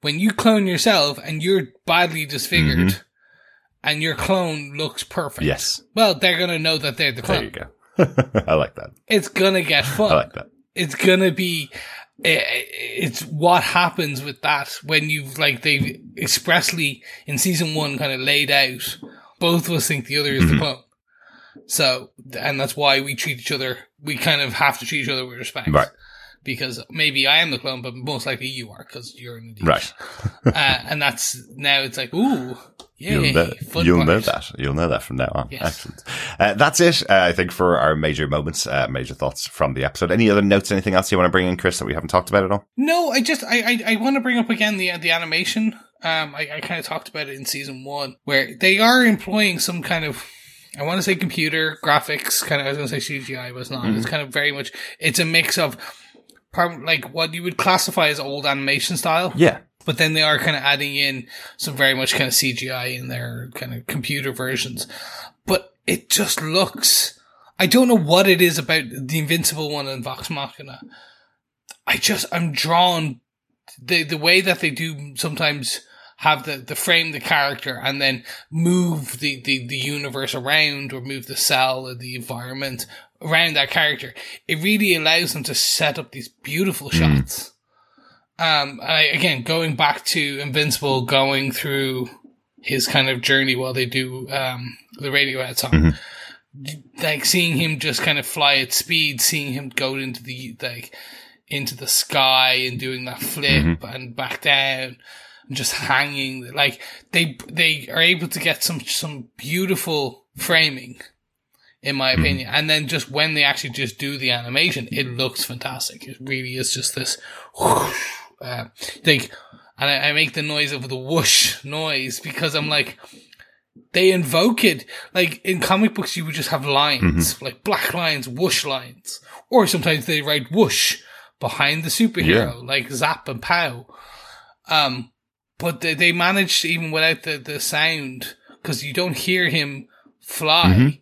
when you clone yourself and you're badly disfigured mm-hmm. and your clone looks perfect. Yes. Well, they're going to know that they're the clone. There you go. I like that. It's going to get fun. I like that. It's going to be, it's what happens with that when you've, like, they've expressly in season one kind of laid out, both of us think the other is mm-hmm. the clone. So, and that's why we treat each other, we kind of have to treat each other with respect. Right because maybe I am the clone, but most likely you are because you're in the right. uh, and that's now it's like ooh, yay, you'll, know, you'll know, that. You'll know that from now on. Yes. Excellent. Uh, that's it. Uh, I think for our major moments, uh, major thoughts from the episode. Any other notes? Anything else you want to bring in, Chris, that we haven't talked about at all? No, I just I I, I want to bring up again the the animation. Um, I, I kind of talked about it in season one, where they are employing some kind of I want to say computer graphics, kind of. I was going to say CGI, but it's not. Mm-hmm. It's kind of very much. It's a mix of like what you would classify as old animation style. Yeah. But then they are kind of adding in some very much kind of CGI in their kind of computer versions. But it just looks, I don't know what it is about the Invincible one and Vox Machina. I just, I'm drawn, the, the way that they do sometimes have the, the frame the character and then move the, the, the universe around or move the cell or the environment around that character, it really allows them to set up these beautiful mm. shots. Um, I, again, going back to Invincible, going through his kind of journey while they do um, the Radiohead song, mm-hmm. like seeing him just kind of fly at speed, seeing him go into the like into the sky and doing that flip mm-hmm. and back down and just hanging like they they are able to get some some beautiful framing in my opinion. And then just when they actually just do the animation, it looks fantastic. It really is just this, whoosh, uh, like, and I, I make the noise of the whoosh noise because I'm like, they invoke it. Like in comic books, you would just have lines, like black lines, whoosh lines. Or sometimes they write whoosh behind the superhero, Yeah. like Zap and Pow. Um, but they, they managed even without the, the sound, because you don't hear him fly.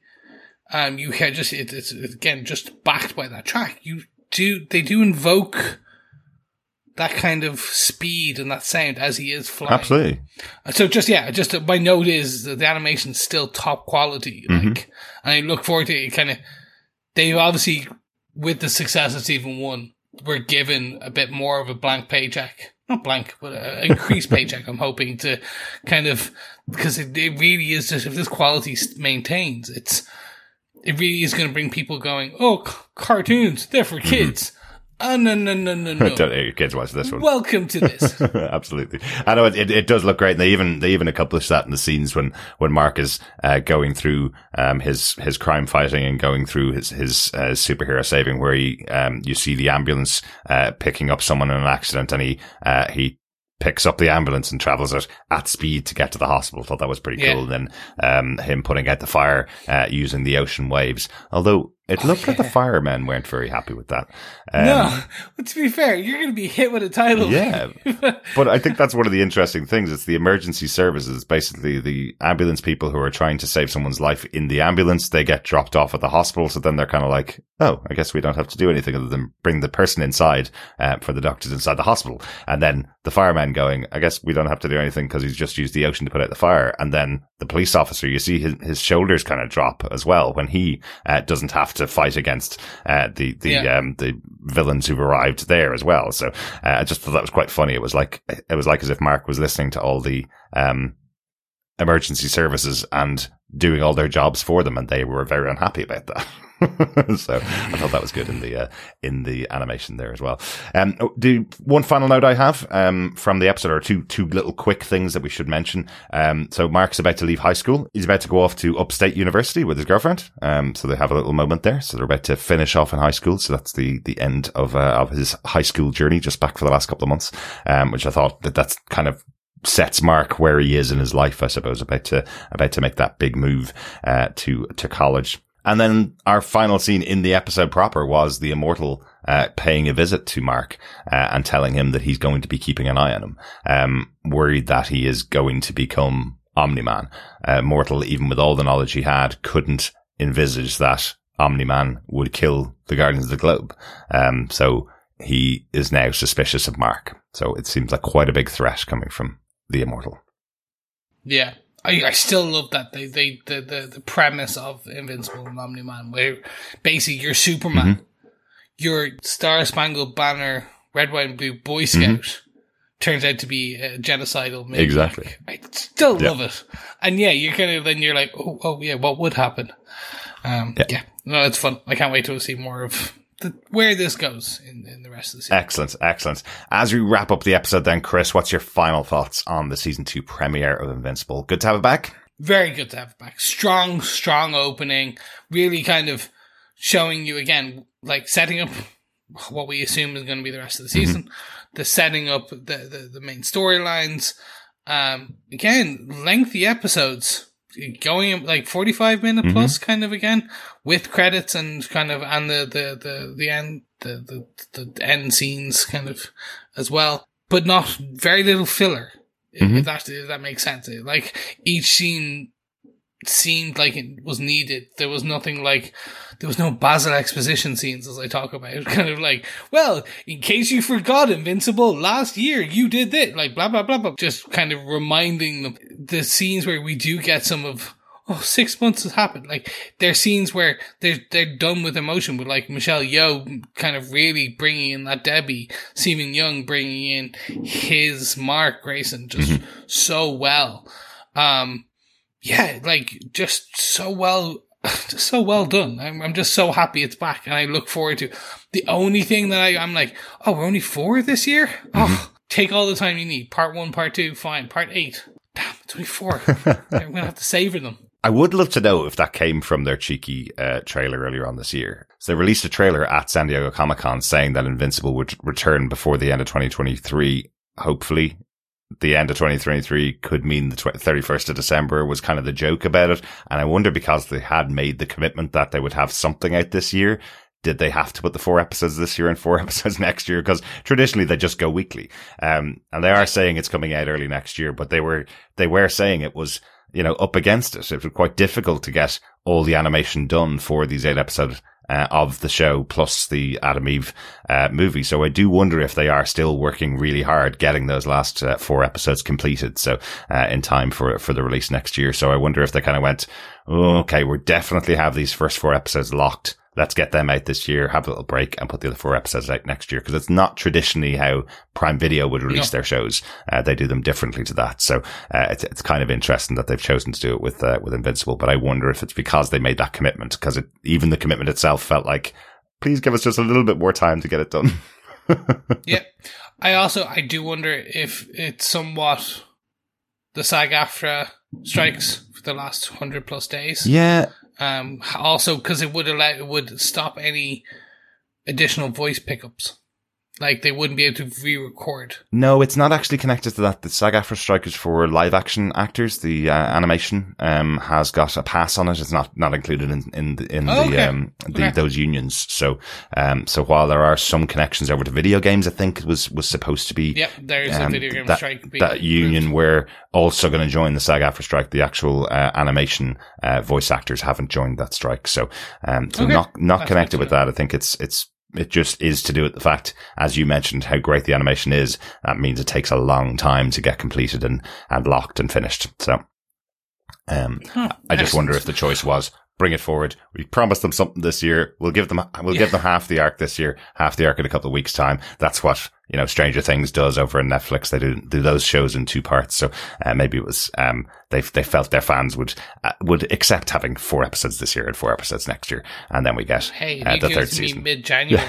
Um, you hear just, it, it's again, just backed by that track. You do, they do invoke that kind of speed and that sound as he is flying. Absolutely. So just yeah, just uh, my note is that the animation's still top quality. Like, and I look forward to it. Kind of, they've obviously with the success of season one, we're given a bit more of a blank paycheck. Not blank, but an increased paycheck. I'm hoping to kind of because it, it really is just if this quality maintains, it's it really is going to bring people going. Oh, c- cartoons, they're for mm-hmm. kids. Oh no no no no no! Don't let your kids watch this one. Welcome to this. Absolutely. I know it, it, it does look great. And they even, they even accomplish that in the scenes when, when Mark is, uh, going through, um, his, his crime fighting and going through his, his, uh, superhero saving where he, um, you see the ambulance, uh, picking up someone in an accident and he, uh, he, Picks up the ambulance and travels it at speed to get to the hospital. Thought that was pretty Yeah. cool. And then, um, him putting out the fire, uh, using the ocean waves. Although it looked like the firemen weren't very happy with that. Um, no, but to be fair, you're going to be hit with a title. yeah. but I think that's one of the interesting things. It's the emergency services, basically the ambulance people who are trying to save someone's life in the ambulance. They get dropped off at the hospital. So then they're kind of like, oh, I guess we don't have to do anything other than bring the person inside uh, for the doctors inside the hospital. And then the fireman going, I guess we don't have to do anything because he's just used the ocean to put out the fire. And then the police officer, you see his, his shoulders kind of drop as well when he uh, doesn't have to fight against uh, the, the, Yeah. um, the villains who've arrived there as well. So uh, I just thought that was quite funny. It was like it was like as if Mark was listening to all the um, emergency services and doing all their jobs for them, and they were very unhappy about that. so I thought that was good in the uh, in the animation there as well. Um, oh, do one final note I have um, from the episode, or two two little quick things that we should mention. Um, so Mark's about to leave high school. He's about to go off to Upstate University with his girlfriend. Um, so they have a little moment there. So they're about to finish off in high school. So that's the the end of uh, of his high school journey, just back for the last couple of months. Um, which I thought that that's kind of sets Mark where he is in his life, I suppose, about to about to make that big move uh, to to college. And then our final scene in the episode proper was the immortal uh, paying a visit to Mark uh, and telling him that he's going to be keeping an eye on him, um, worried that he is going to become Omni Man. Uh, Mortal, even with all the knowledge he had, couldn't envisage that Omni Man would kill the Guardians of the Globe. Um, so he is now suspicious of Mark. So it seems like quite a big threat coming from the immortal. Yeah. I, I still love that they they the, the, the premise of Invincible and Omni Man where basically you're Superman, Mm-hmm. your Star Spangled Banner, Red, White, and Blue Boy Mm-hmm. Scout turns out to be a genocidal maniac. Exactly. I still Yeah. love it, and yeah, you're kind of then you're like, oh, oh yeah, what would happen? Um, Yeah. yeah. no, it's fun. I can't wait to see more of the, where this goes in, in the rest of the season. Excellent, excellent. As we wrap up the episode, then, Chris, what's your final thoughts on the season two premiere of Invincible? Good to have it back. very good to have it back. Strong, strong opening. Really kind of showing you again, like setting up what we assume is going to be the rest of the season. The setting up the, the, the main storylines. Um, again, lengthy episodes. Going like 45 minute mm-hmm. plus kind of again with credits and kind of and the, the, the, the end, the, the, the end scenes kind of as well, but not very little filler. If- If mm-hmm. that if that makes sense, like each scene seemed like it was needed. There was nothing like there was no Basil exposition scenes as I talk about. It kind of like, well, in case you forgot, Invincible last year you did this, like blah blah blah blah. Just kind of reminding them the scenes where we do get some of. Oh, six months has happened. Like, there are scenes where they're, they're done with emotion with like Michelle Yeoh kind of really bringing in that Debbie, Steven Yeun bringing in his Mark Grayson just so well. Um, yeah, like just so well, just so well done. I'm, I'm just so happy it's back, and I look forward to. The only thing that I, I'm like, oh, we're only four this year. Oh, take all the time you need. Part one, part two, fine. Part eight, damn, it's only four. I'm gonna have to savor them. I would love to know if that came from their cheeky uh, trailer earlier on this year. So they released a trailer at San Diego Comic Con saying that Invincible would return before the end of 2023. Hopefully, the end of 2023 could mean the 31st of December was kind of the joke about it. And I wonder because they had made the commitment that they would have something out this year. Did they have to put the four episodes this year and four episodes next year? Because traditionally they just go weekly. Um, and they are saying it's coming out early next year, but they were, they were saying it was, you know, up against it. It was quite difficult to get all the animation done for these eight episodes uh, of the show plus the Atom Eve uh, movie. So I do wonder if they are still working really hard getting those last uh, four episodes completed. So uh, in time for for the release next year. So I wonder if they kind of went, oh, okay, we definitely have these first four episodes locked let's get them out this year, have a little break and put the other four episodes out next year. Cause it's not traditionally how Prime Video would release no. their shows. Uh, they do them differently to that. So, uh, it's, it's kind of interesting that they've chosen to do it with, uh, with Invincible, but I wonder if it's because they made that commitment because it, even the commitment itself felt like, please give us just a little bit more time to get it done. yeah. I also, I do wonder if it's somewhat the SAG AFTRA strikes for the last 100 plus days. Yeah. Um, also, because it would allow it would stop any additional voice pickups. Like they wouldn't be able to re-record. No, it's not actually connected to that. The SAG-AFTRA strike is for live action actors. The uh, animation um, has got a pass on it. It's not not included in in the, in oh, the, okay. um, the okay. those unions. So um, so while there are some connections over to video games, I think it was was supposed to be. Yep, there's a um, video game that, strike. that union were also going to join the SAG-AFTRA strike. The actual uh, animation uh, voice actors haven't joined that strike. So um, so okay. not not That's connected with that. I think it's it's it just is to do with the fact, as you mentioned, how great the animation is. That means it takes a long time to get completed and, and locked and finished. So, um, I just wonder if the choice was bring it forward. We promised them something this year. We'll give them, we'll yeah. give them half the arc this year, half the arc in a couple of weeks time. That's what, you know, Stranger Things does over on Netflix. They do, do those shows in two parts. So, uh, maybe it was, um, they, they felt their fans would, uh, would accept having four episodes this year and four episodes next year. And then we get, hey, uh, the third season. mid January.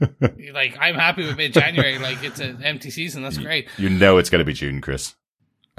like, I'm happy with mid January. like, it's an empty season. That's great. You know, it's going to be June, Chris.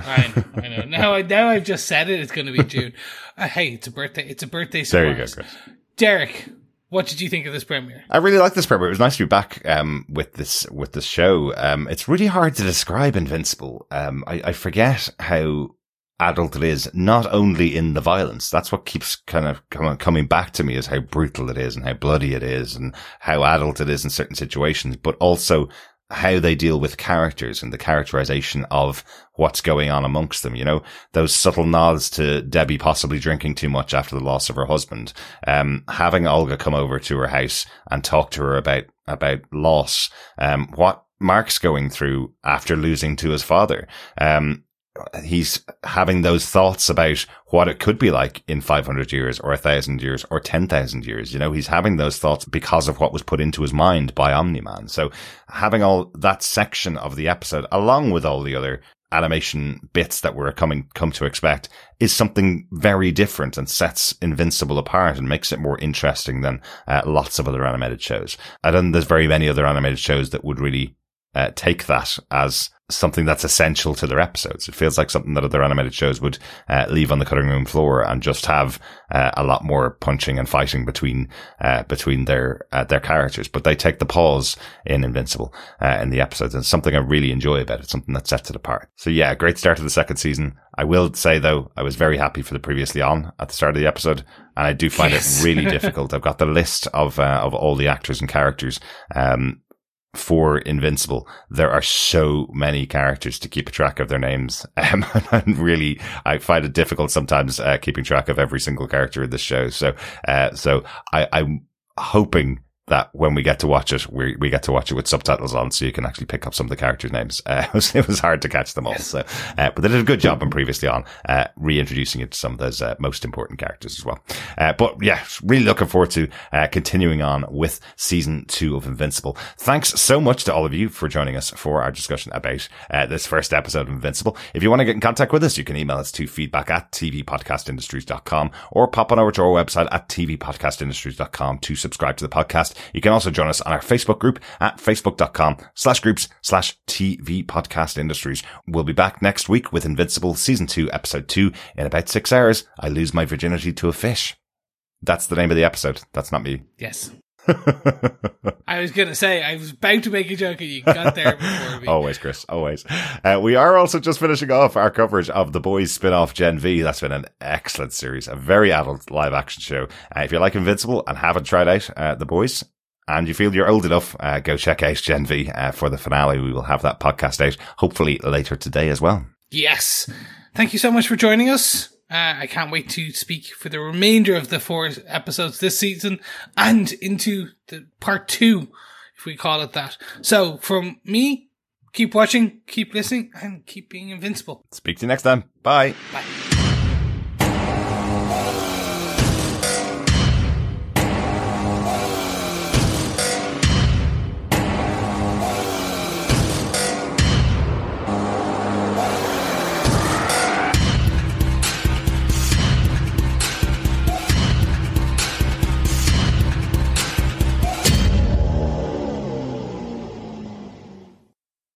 I know, I know. Now, I, now I've just said it. It's going to be June. Uh, hey, it's a birthday. It's a birthday surprise. There you go, Chris. Derek, what did you think of this premiere? I really like this premiere. It was nice to be back um, with this with this show. Um, it's really hard to describe Invincible. Um, I, I, forget how adult it is, not only in the violence. That's what keeps kind of coming back to me is how brutal it is and how bloody it is and how adult it is in certain situations, but also how they deal with characters and the characterization of what's going on amongst them. You know, those subtle nods to Debbie possibly drinking too much after the loss of her husband. Um, having Olga come over to her house and talk to her about, about loss. Um, what Mark's going through after losing to his father. Um, he's having those thoughts about what it could be like in 500 years or a 1000 years or 10,000 years. You know, he's having those thoughts because of what was put into his mind by Omni-Man. So having all that section of the episode along with all the other animation bits that we're coming come to expect is something very different and sets Invincible apart and makes it more interesting than uh, lots of other animated shows. I don't there's very many other animated shows that would really uh, take that as something that's essential to their episodes. It feels like something that other animated shows would uh, leave on the cutting room floor and just have uh, a lot more punching and fighting between uh, between their uh, their characters. But they take the pause in Invincible uh, in the episodes, and something I really enjoy about it. Something that sets it apart. So yeah, great start to the second season. I will say though, I was very happy for the previously on at the start of the episode, and I do find yes. it really difficult. I've got the list of uh, of all the actors and characters. Um, for Invincible, there are so many characters to keep track of their names. Um, and really, I find it difficult sometimes uh, keeping track of every single character in this show. So, uh, so I, I'm hoping that when we get to watch it, we we get to watch it with subtitles on, so you can actually pick up some of the characters' names. Uh, it, was, it, was, hard to catch them all, so uh, but they did a good job in previously on uh, reintroducing it to some of those uh, most important characters as well. Uh, but yeah, really looking forward to uh, continuing on with season two of Invincible. Thanks so much to all of you for joining us for our discussion about this first episode of Invincible. If you want to get in contact with us, you can email us to feedback at tvpodcastindustries.com or pop on over to our website at tvpodcastindustries.com to subscribe to the podcast You can also join us on our Facebook group at facebook.com slash groups slash TV podcast industries. We'll be back next week with Invincible season two, episode two in about six hours. I lose my virginity to a fish. That's the name of the episode. That's not me. Yes. I was gonna say I was about to make a joke and you got there before me. always, Chris. Always. Uh, we are also just finishing off our coverage of the Boys spin-off Gen V. That's been an excellent series, a very adult live action show. Uh, if you like Invincible and haven't tried out uh, the Boys. And you feel you're old enough, uh, go check out Gen V uh, for the finale. We will have that podcast out hopefully later today as well. Yes. Thank you so much for joining us. Uh, I can't wait to speak for the remainder of the four episodes this season and into the part two, if we call it that. So from me, keep watching, keep listening, and keep being invincible. Speak to you next time. Bye. Bye.